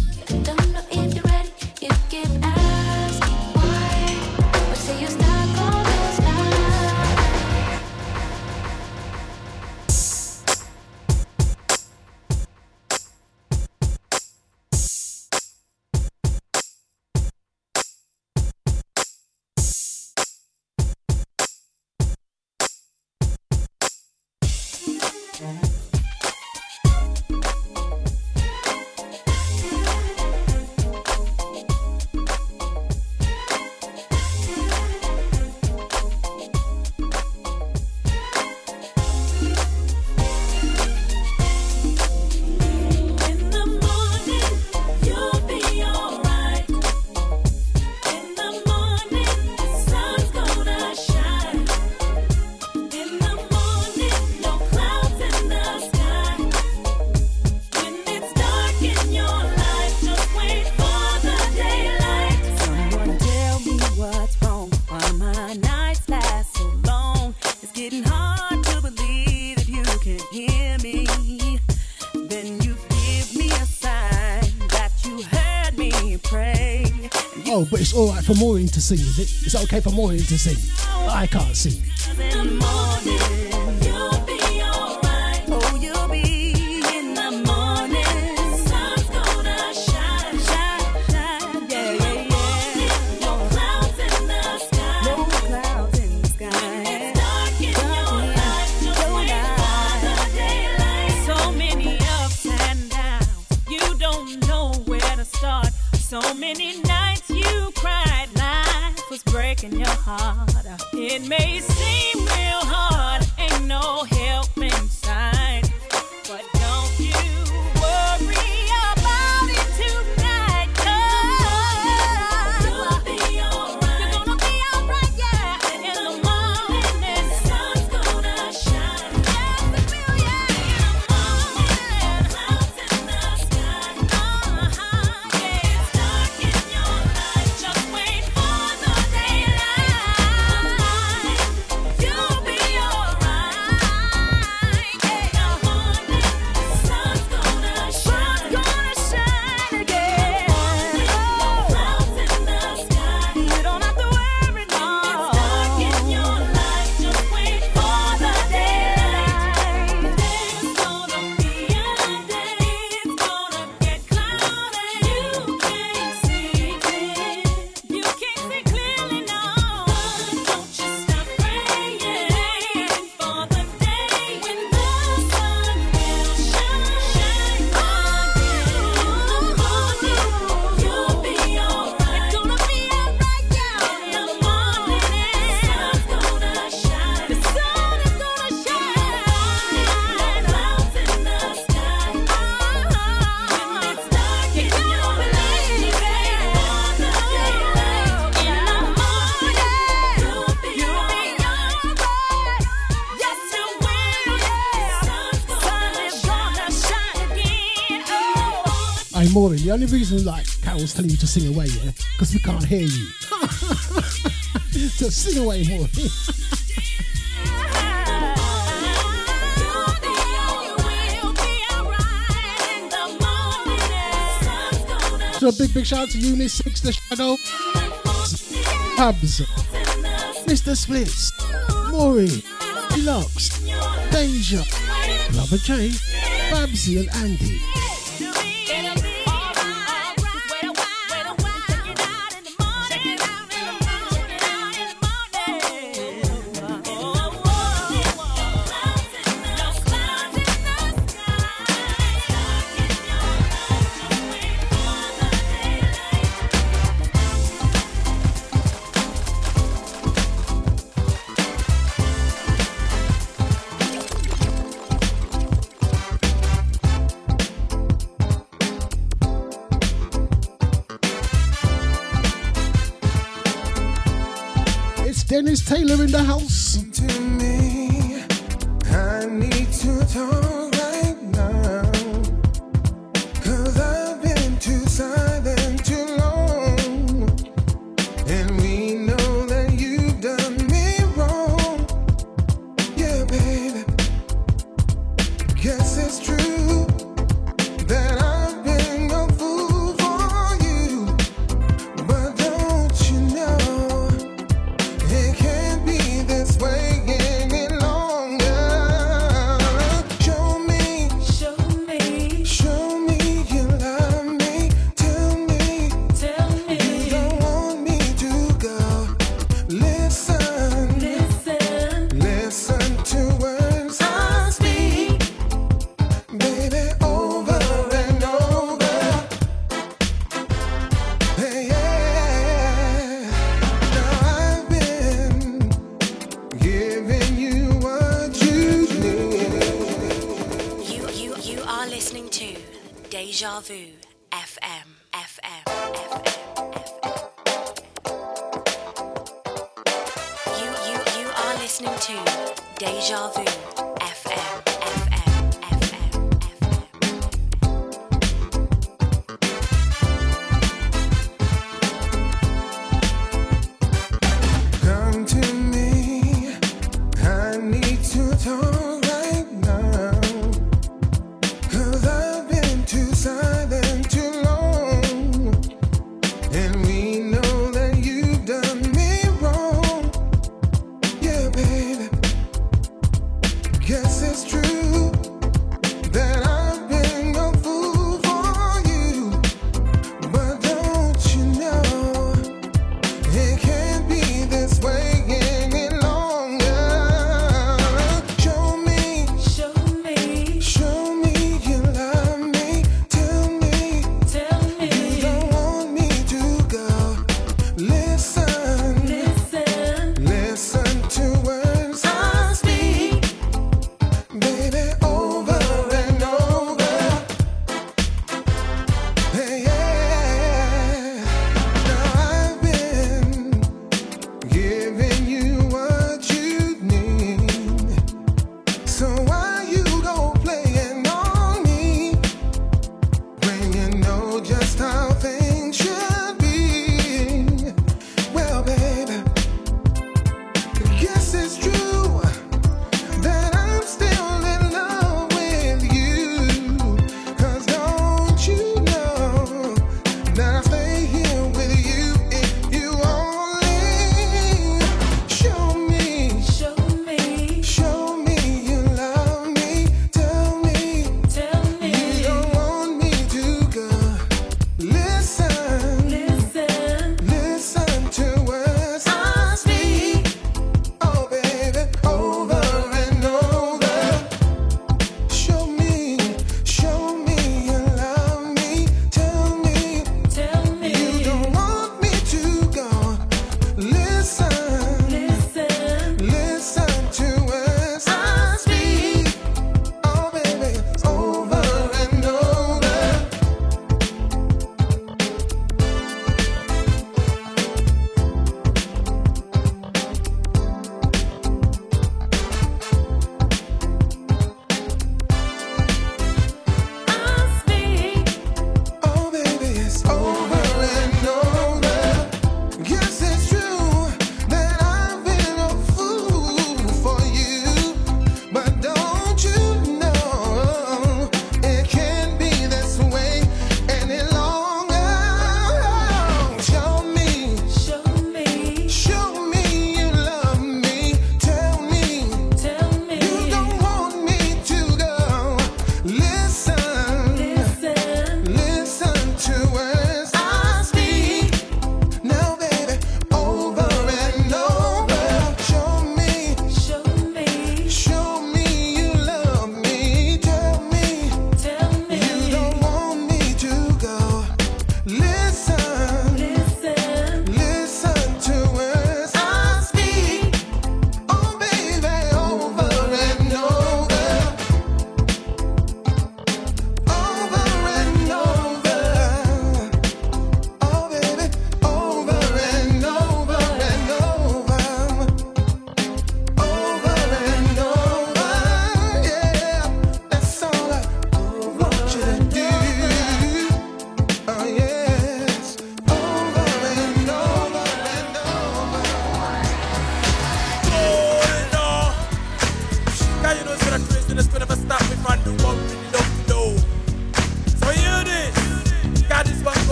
[SPEAKER 2] all right for
[SPEAKER 22] Maureen to sing, is it? Is it okay for Maureen to sing? I can't sing.
[SPEAKER 1] only reason, like, Carol's telling you to sing away, yeah? Because we can't hear you. so sing away more. So a big, big shout out to Eunice Six, The Shadow, Hubs, Mr. Splits, Maury, Deluxe, Danger, Lover J, Babsy and Andy.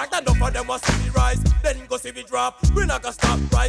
[SPEAKER 5] Rock that up for them, must see me rise. Then go see me drop. We not gonna stop. Right?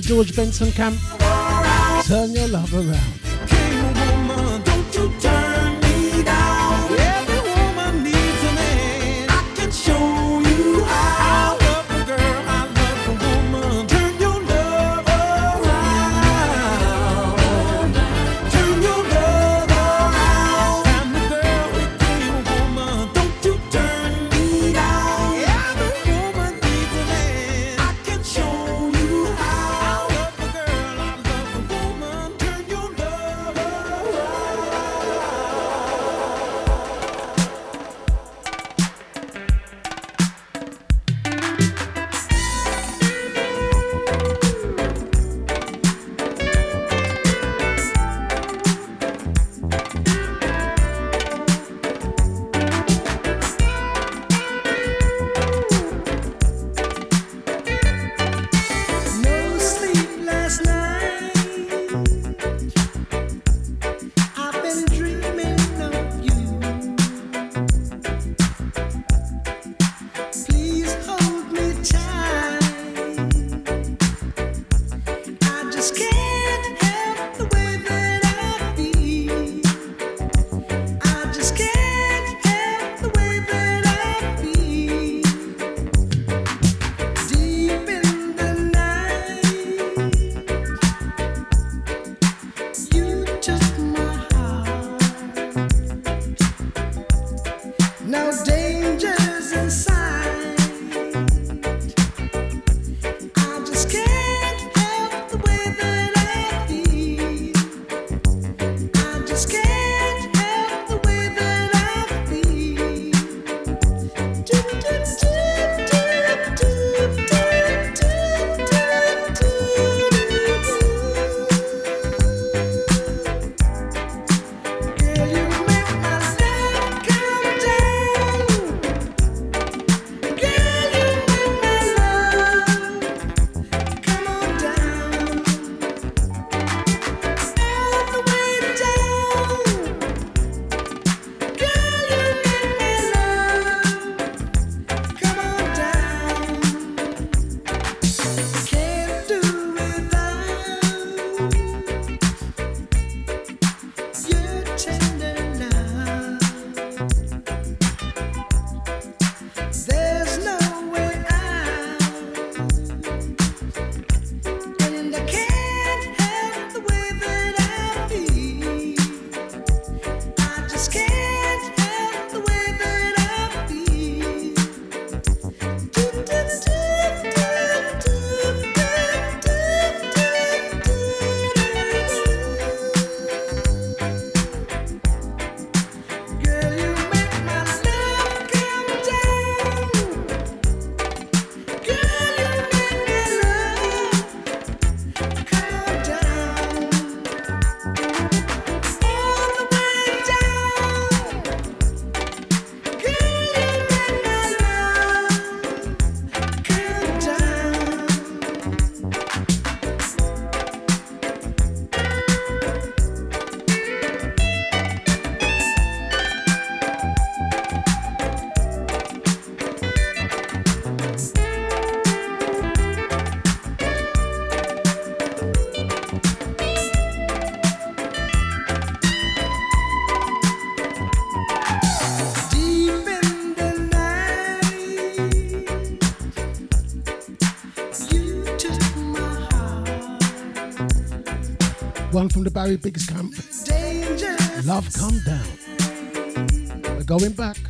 [SPEAKER 5] the
[SPEAKER 2] George Benson camp. Turn your love around.
[SPEAKER 22] Barry Biggs Camp. Love Come Down. We're going back.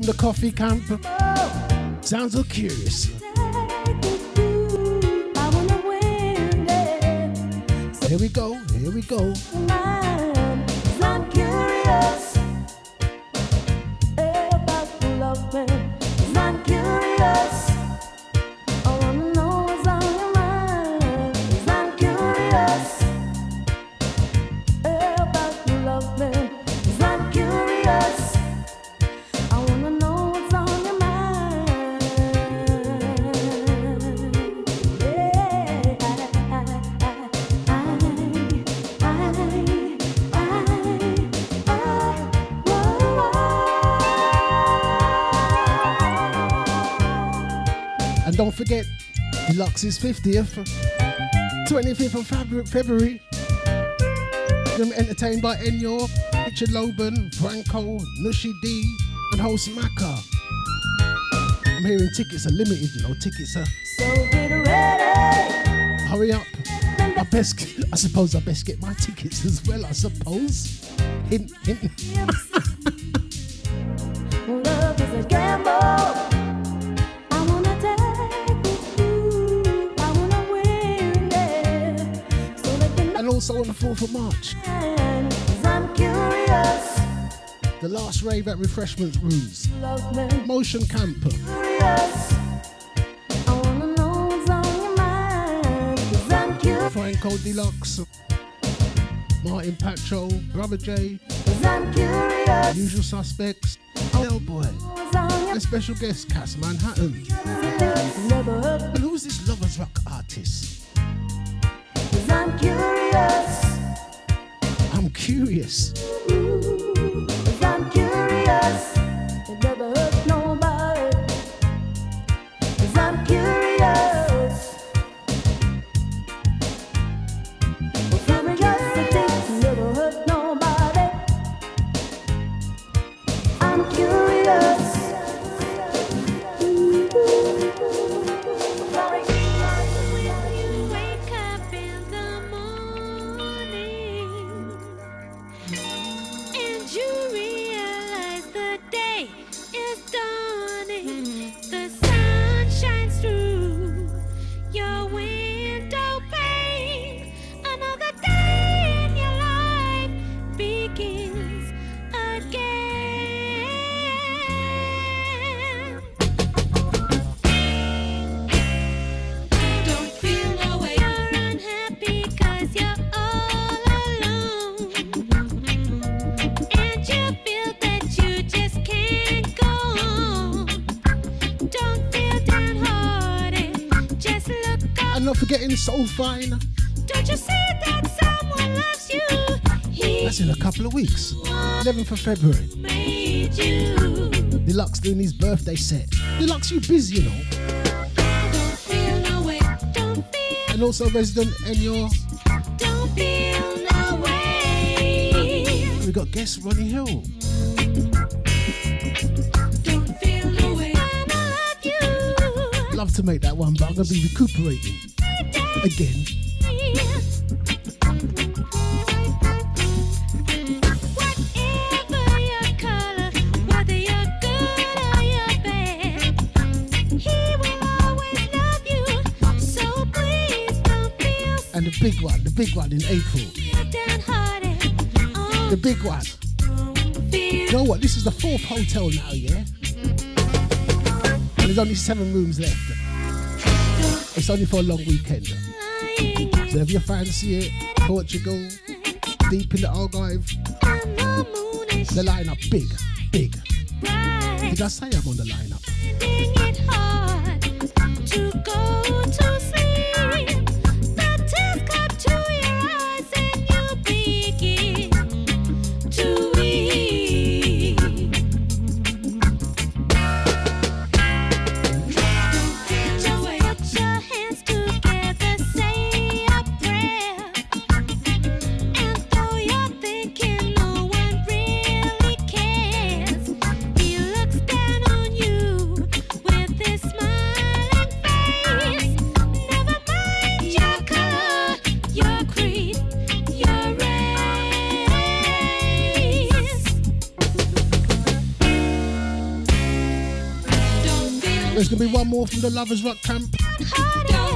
[SPEAKER 22] From the coffee camp. Sounds so curious. Here we go. Here we go. Deluxe's 50th, 25th of Febru- February. Them entertained by Enyo, Richard Loban, Franco, Nushi D, and host Maka. I'm hearing tickets are limited, you know, tickets are.
[SPEAKER 2] So get ready.
[SPEAKER 22] Hurry up. I best, I suppose I best get my tickets as well, I suppose. Hint, hint. Last rave at Refreshment Rooms. Motion Camp.
[SPEAKER 2] curious. I wanna know what's on your mind. 'Cause I'm curious.
[SPEAKER 22] Franco Deluxe. Martin Pacho, Brother J,
[SPEAKER 2] Cause I'm curious.
[SPEAKER 22] Usual Suspects, Hellboy,
[SPEAKER 2] What's on your
[SPEAKER 22] and special guest Cass Manhattan. And who's this Lovers Rock artist?
[SPEAKER 2] I'm curious.
[SPEAKER 22] I'm curious. Forgetting Soul Fine.
[SPEAKER 23] Don't you see that someone loves you? He
[SPEAKER 22] That's in a couple of weeks. 11th of February. Deluxe doing his birthday set. Deluxe, you busy, you know.
[SPEAKER 23] Don't feel no way. Don't feel.
[SPEAKER 22] And also resident.
[SPEAKER 23] Don't feel no way.
[SPEAKER 22] We got guest Ronnie Hill.
[SPEAKER 23] Don't feel no way. I love you.
[SPEAKER 22] Love to make that one, but I'm gonna be recuperating again.
[SPEAKER 23] Whatever your color, whether you're good or you're bad, he will always love you. So please don't feel
[SPEAKER 22] And the big one, the big one in April.
[SPEAKER 23] Oh.
[SPEAKER 22] The big one. You know what? This is the fourth hotel now, yeah? And there's only seven rooms left. It's only for a long weekend. So if you fancy it, Portugal, deep in the Algarve, the lineup big, big. Did I say I'm on the lineup?
[SPEAKER 24] more from the Lovers Rock Camp.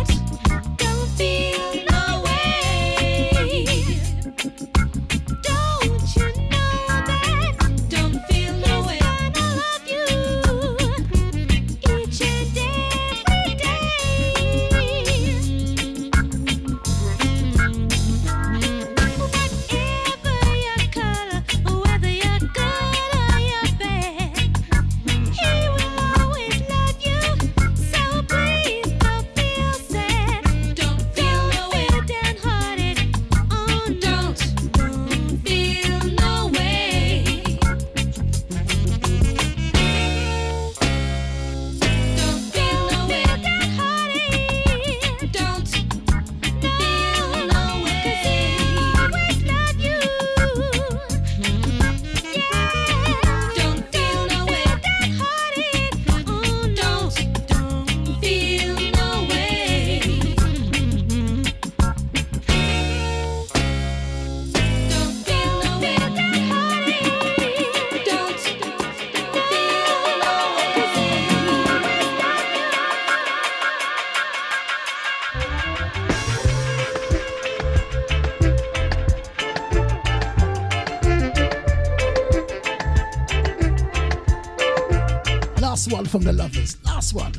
[SPEAKER 24] from the lovers. Last one.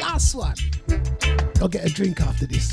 [SPEAKER 24] Last one. I'll get a drink after this.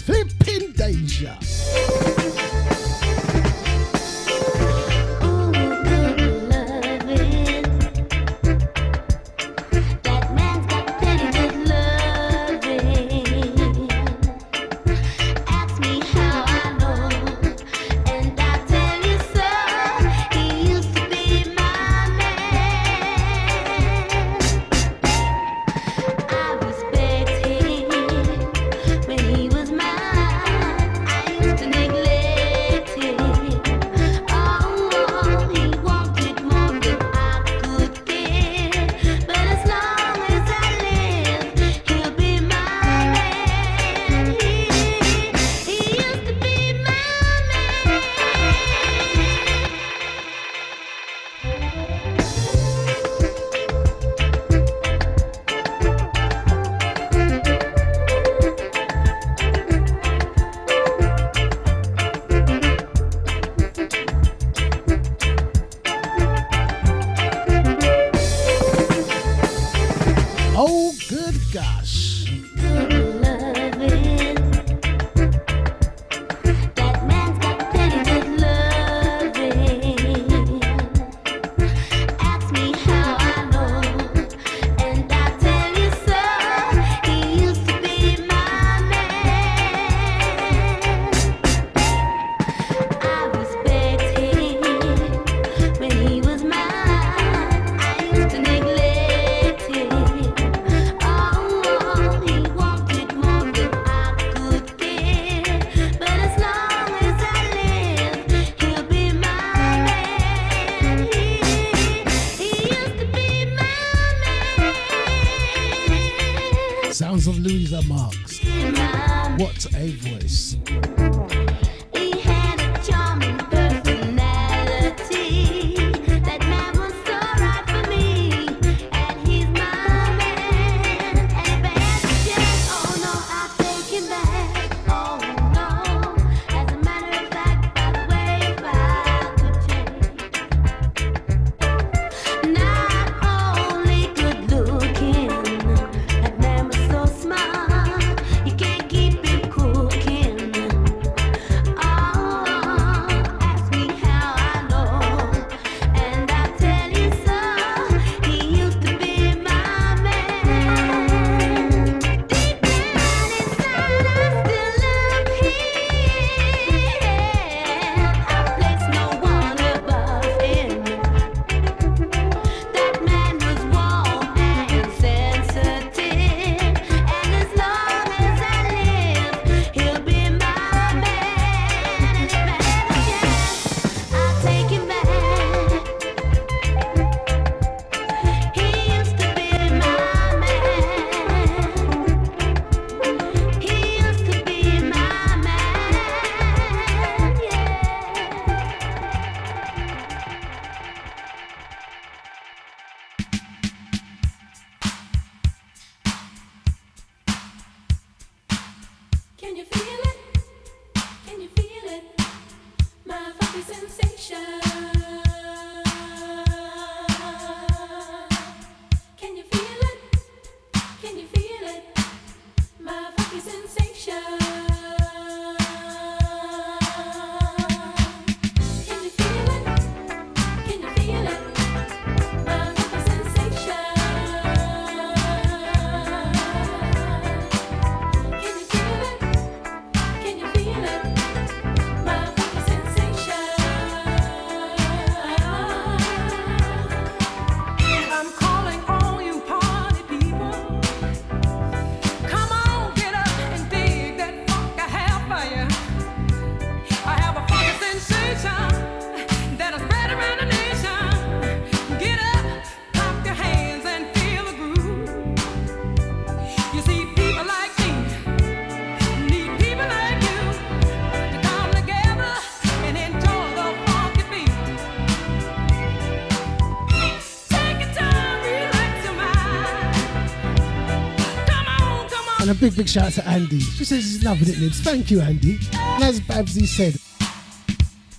[SPEAKER 2] big, big shout out to Andy. She says she's loving it, Nibs. Thank you, Andy. And as Babsy said,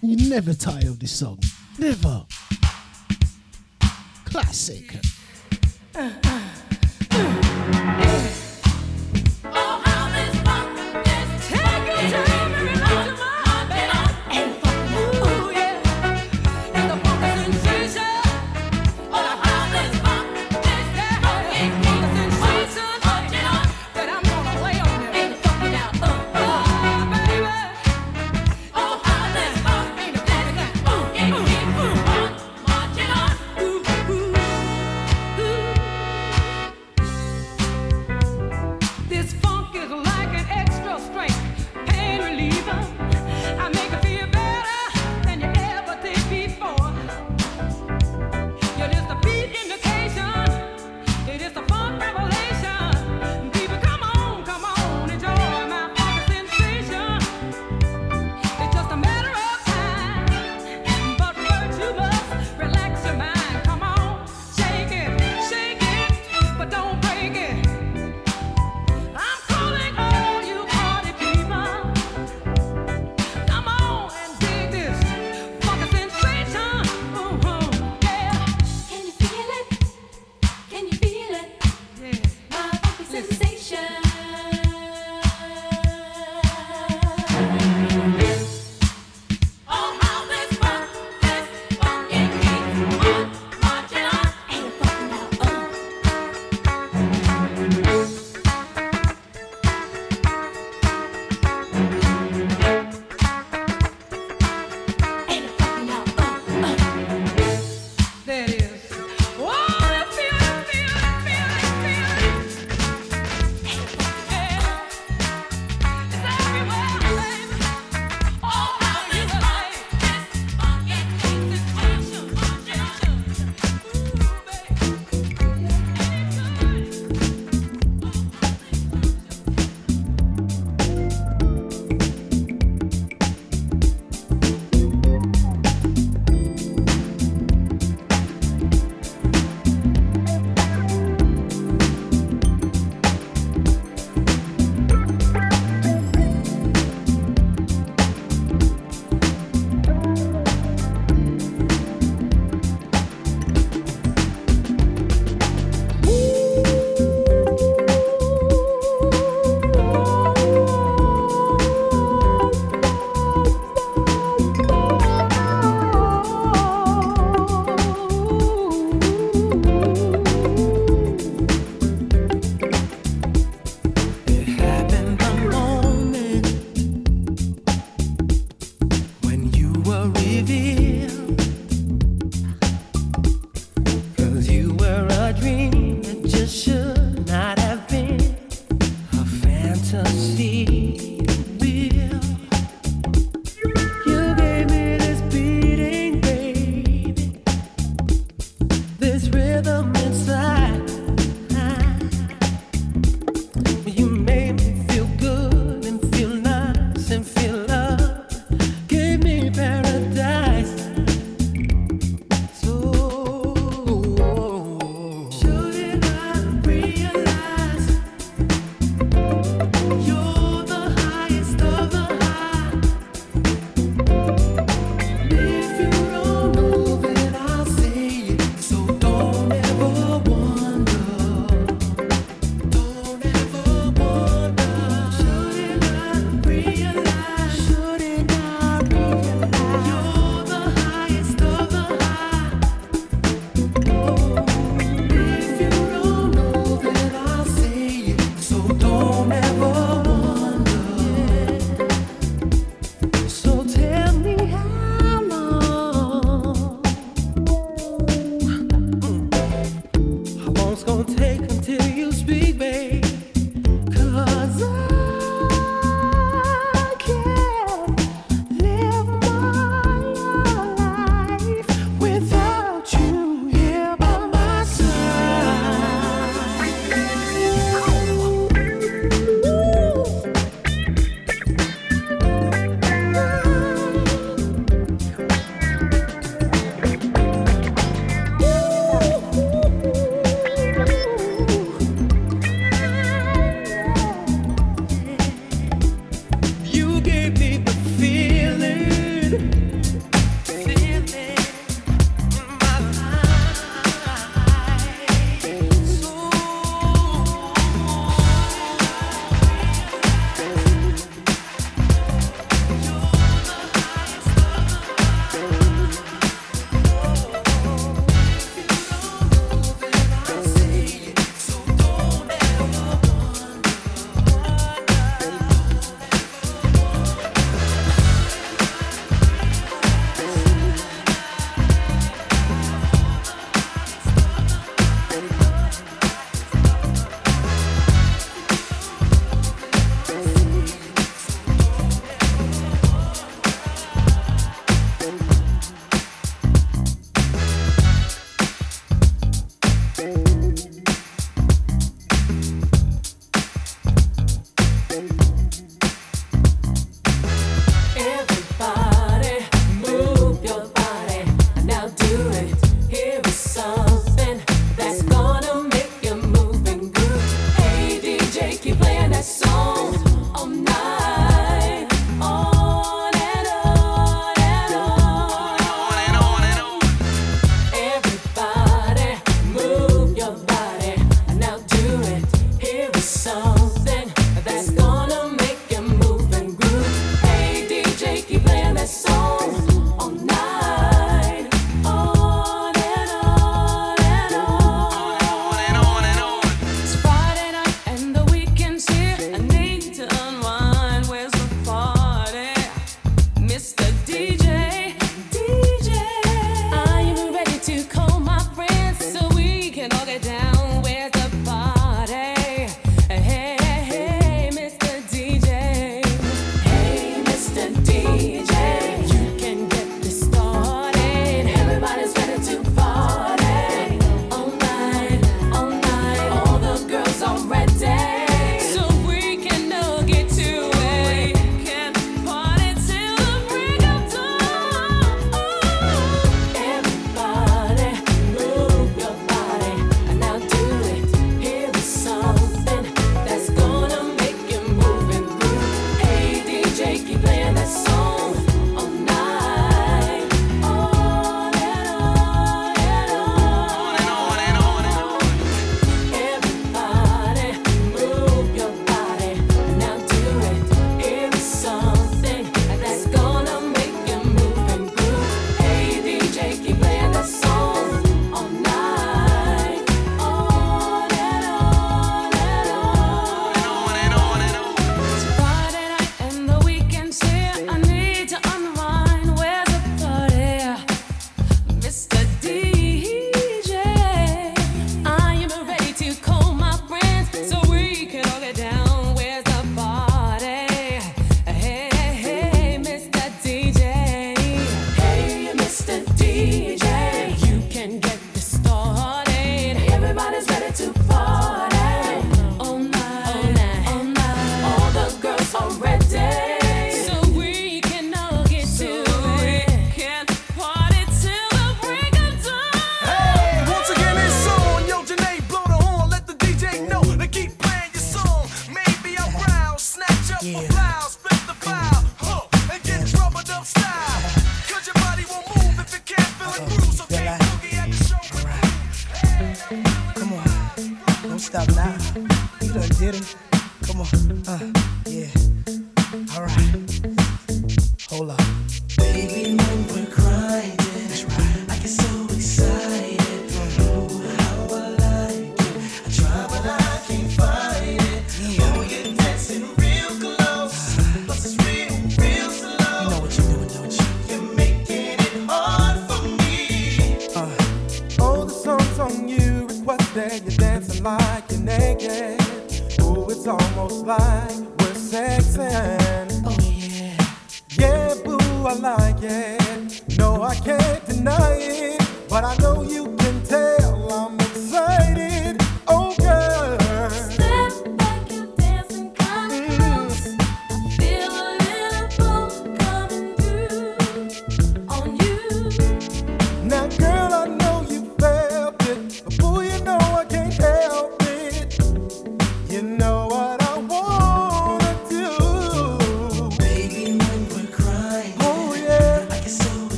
[SPEAKER 2] you never tire of this song. Never. Classic.
[SPEAKER 22] Uh, uh, uh.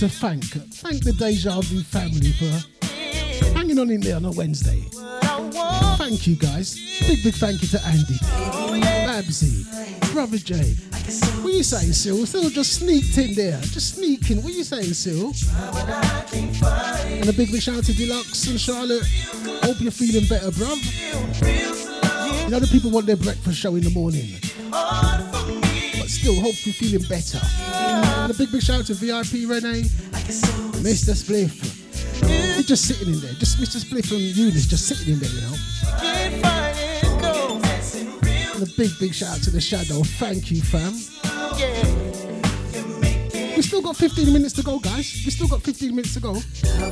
[SPEAKER 2] To thank thank the Deja Vu family for hanging on in there on a Wednesday. Thank you guys. Big big thank you to Andy, Babsy, Brother Jay. What are you saying, Sil? Sil just sneaked in there. Just sneaking. What are you saying, Sil? And a big big shout out to Deluxe and Charlotte. Hope you're feeling better, bruv. You know the people want their breakfast show in the morning. Still, hope you're feeling better. And a big big shout out to VIP Renee, Mr. Spliff. He's just sitting in there. Just Mr. Spliff and Eunice just sitting in there, you know. And a big big shout out to the Shadow. Thank you, fam. We still got 15 minutes to go, guys. We still got 15 minutes to go.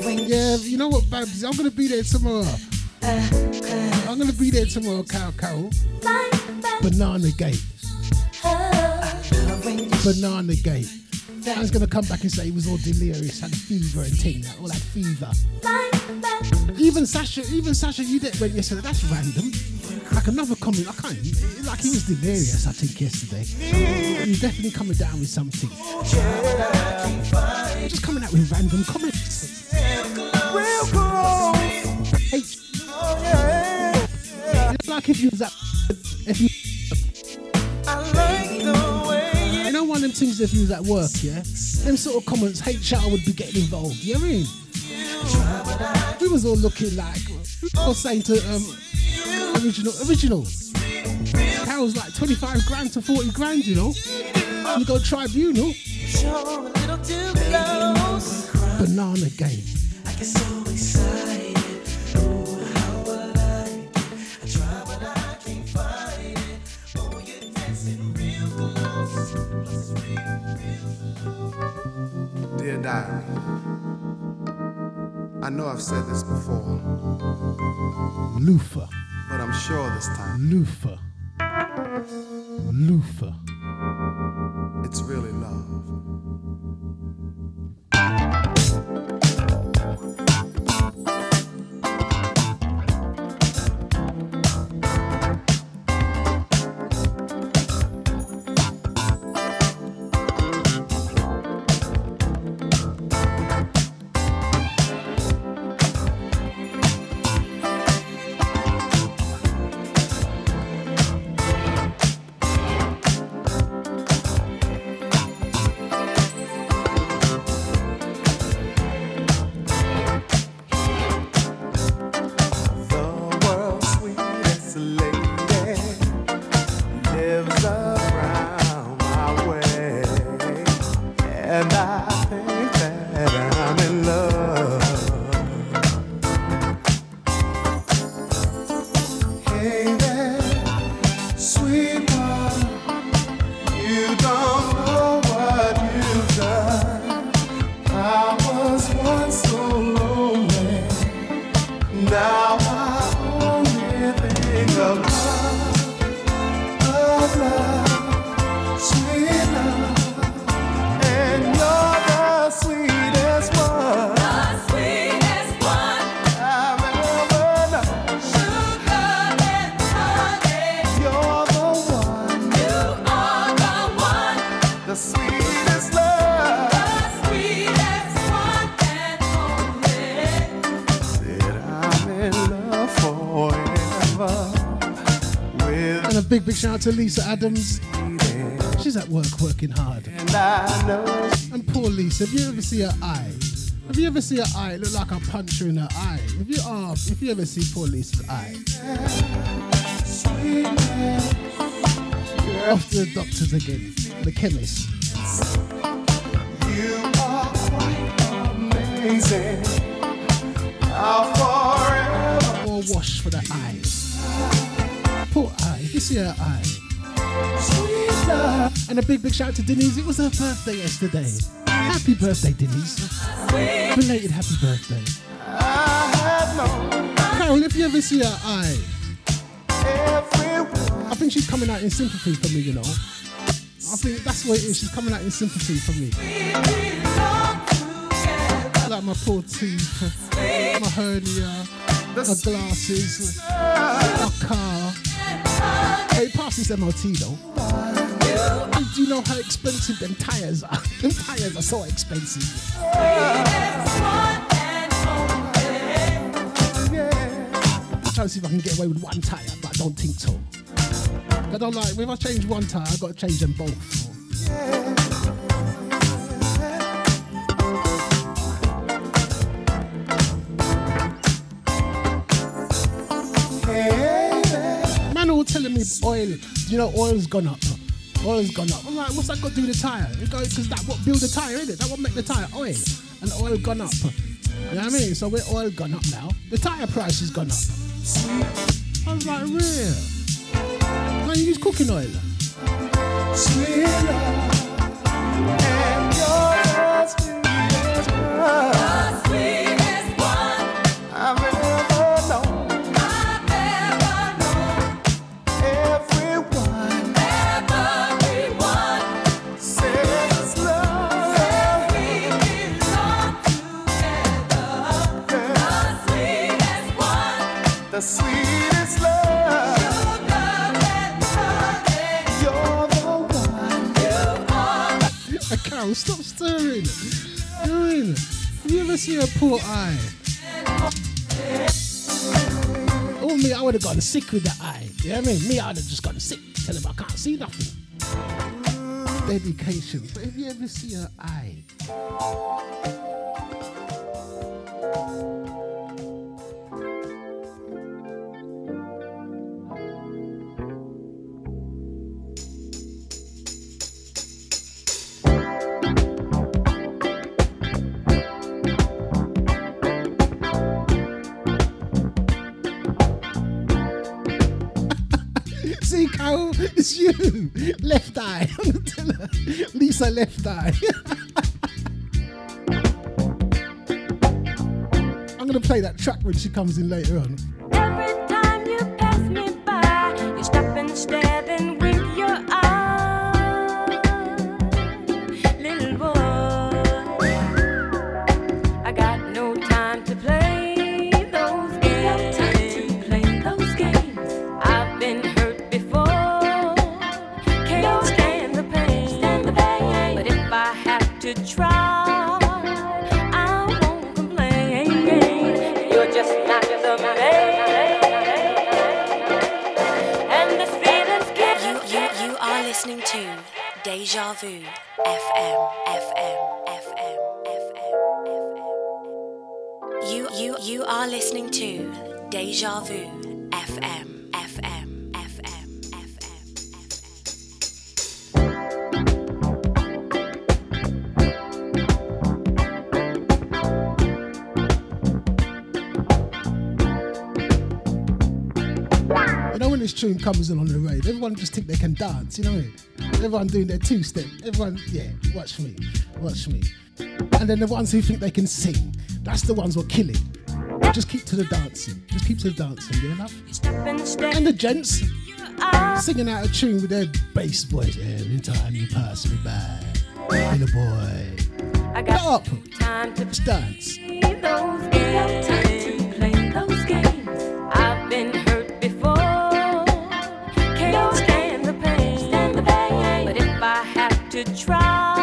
[SPEAKER 2] Yeah, you know what, Babs? I'm gonna be there tomorrow. I'm gonna be there tomorrow, Cow Cow. Banana Gate. Banana Gate. Man's gonna come back and say he was all delirious, had fever and thing, that all had fever. Even Sasha, even Sasha, you did went yesterday. That's random. Like another comment, I can't. Like he was delirious, I think yesterday. He was definitely coming down with something. Just coming out with random comments.
[SPEAKER 25] Real close.
[SPEAKER 2] H. It's like if you was if you. Know one of them things if you was at work, yeah? Them sort of comments, hate HR would be getting involved, you know what I mean? We was all looking like, I was saying to um, original, original. was like 25 grand to 40 grand, you know? You go tribunal. Banana game.
[SPEAKER 21] Dear Diary, I know I've said this before,
[SPEAKER 2] Luther.
[SPEAKER 21] but I'm sure this time
[SPEAKER 2] Luther. Luther.
[SPEAKER 21] it's really love.
[SPEAKER 2] Shout out to Lisa Adams. She's at work working hard.
[SPEAKER 1] And I know.
[SPEAKER 2] And poor Lisa, have you ever see her eye? Have you ever see her eye? It look like a puncher in her eye. If you are, if you ever see poor Lisa's eye, off to the doctors again, the chemist.
[SPEAKER 1] You are quite amazing. I'll forever.
[SPEAKER 2] More wash for the eye. Poor eye. If you see her eye. And a big, big shout out to Denise. It was her birthday yesterday. Happy birthday, Denise. Belated happy birthday.
[SPEAKER 1] I
[SPEAKER 2] Carol, if you ever see her eye, I think she's coming out in sympathy for me, you know. I think that's what it is. She's coming out in sympathy for me. Like my poor teeth, my hernia, my glasses, my car. Hey, it passes MOT though. Do you know how expensive them tires are? them tires are so expensive. I'm trying to see if I can get away with one tire, but I don't think so. I don't like, if I change one tire, I've got to change them both. Man oil, you know, oil's gone up. Oil's gone up. I'm like, what's that got to do with the tire? Because that what build the tire, isn't it? That what make the tire oil. And oil gone up. You know what I mean? So we're oil gone up now. The tire price has gone up. I was like, real. Man, you use cooking oil.
[SPEAKER 1] And Ever
[SPEAKER 2] seen a poor eye? Oh, me, I would have gotten sick with that eye. You know what I mean? Me, I would have just gotten sick. Tell him I can't see nothing. Dedication. But if you ever see her eye, it's you. Left eye. Lisa, left eye. I'm to play that track when she comes in later on.
[SPEAKER 11] Vu FM, FM, FM, FM, FM. You, you, you are listening to Deja Vu FM.
[SPEAKER 2] This tune comes in on the radio, everyone just think they can dance, you know what I mean? Everyone doing their two step. Everyone, yeah, watch me, watch me. And then the ones who think they can sing, that's the ones who are killing. Just keep to the dancing. Just keep to the dancing, you enough? And the gents singing out of tune with their bass voice. Every time you pass me by, little boy.
[SPEAKER 22] I
[SPEAKER 2] got up.
[SPEAKER 22] time to
[SPEAKER 2] dance.
[SPEAKER 22] To try,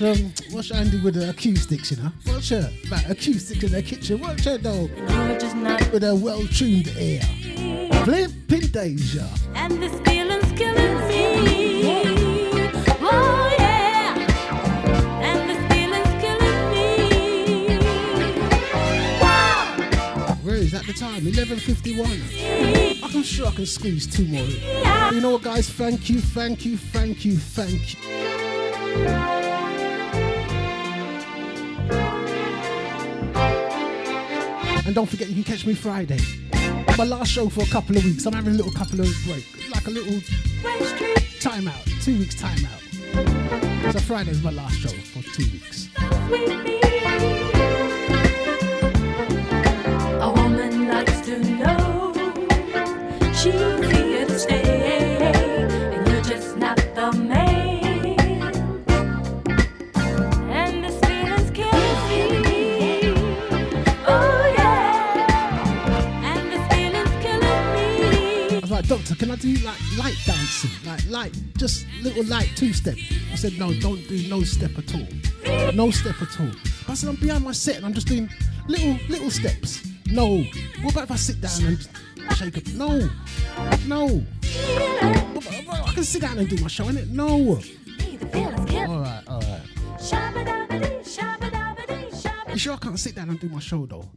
[SPEAKER 2] Watch, A- um, watch Andy with the acoustics, you know. Watch her, about acoustics in the kitchen. Watch her though, with her well-tuned ear. Flipping Deja.
[SPEAKER 22] And this feeling's killing me. Oh yeah. And this feeling's killing me.
[SPEAKER 2] Where is that the time? 11.51. I'm sure I can squeeze two more in. You know what, guys? Thank you, thank you, thank you, thank you. And don't forget, you can catch me Friday. My last show for a couple of weeks. I'm having a little couple of break, like a little time out, two weeks time out. So Friday's my last show for two weeks. Light dancing? Like light, just little light two step. He said, No, don't do no step at all. No step at all. I said, I'm behind my set and I'm just doing little little steps. No. What about if I sit down and shake up? No. No. What about- what about- I can sit down and do my show, innit? No. Alright, alright. You sure I can't sit down and do my show though?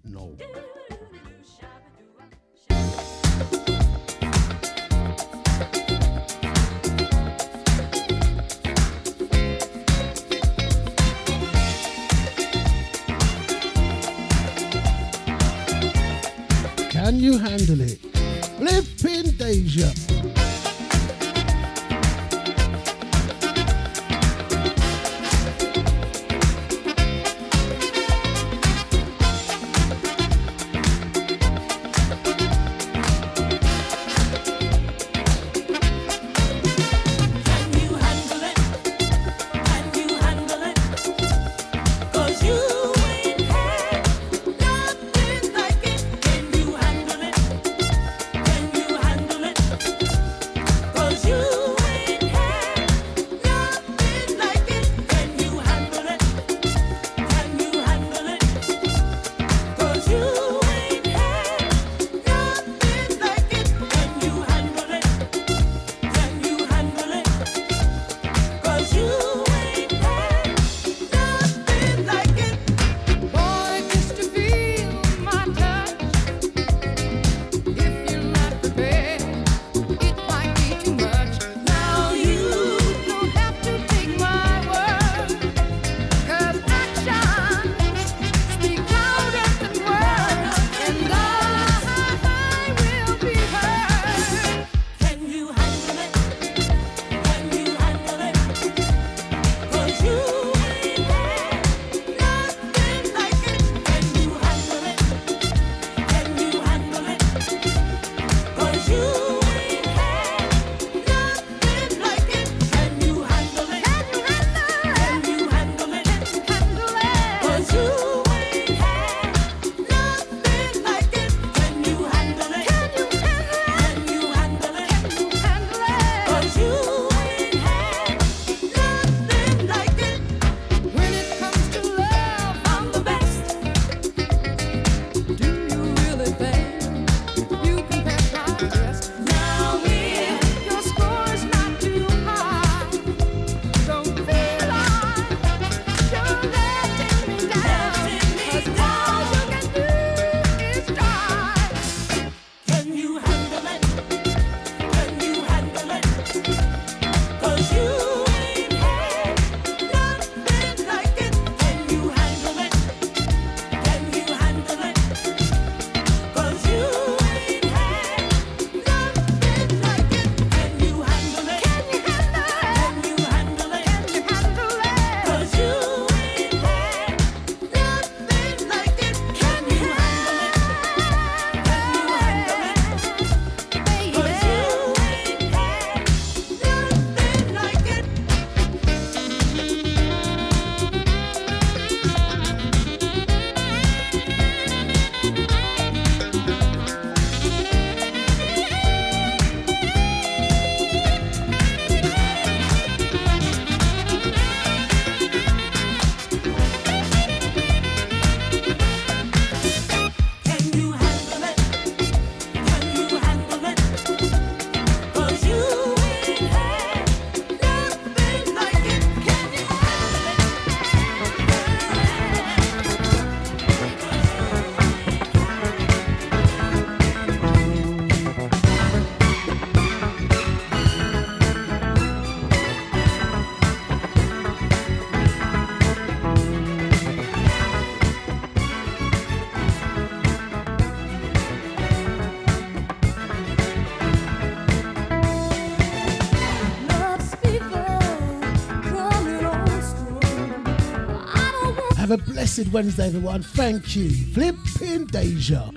[SPEAKER 2] Blessed Wednesday, everyone. Thank you. Flipping Deja.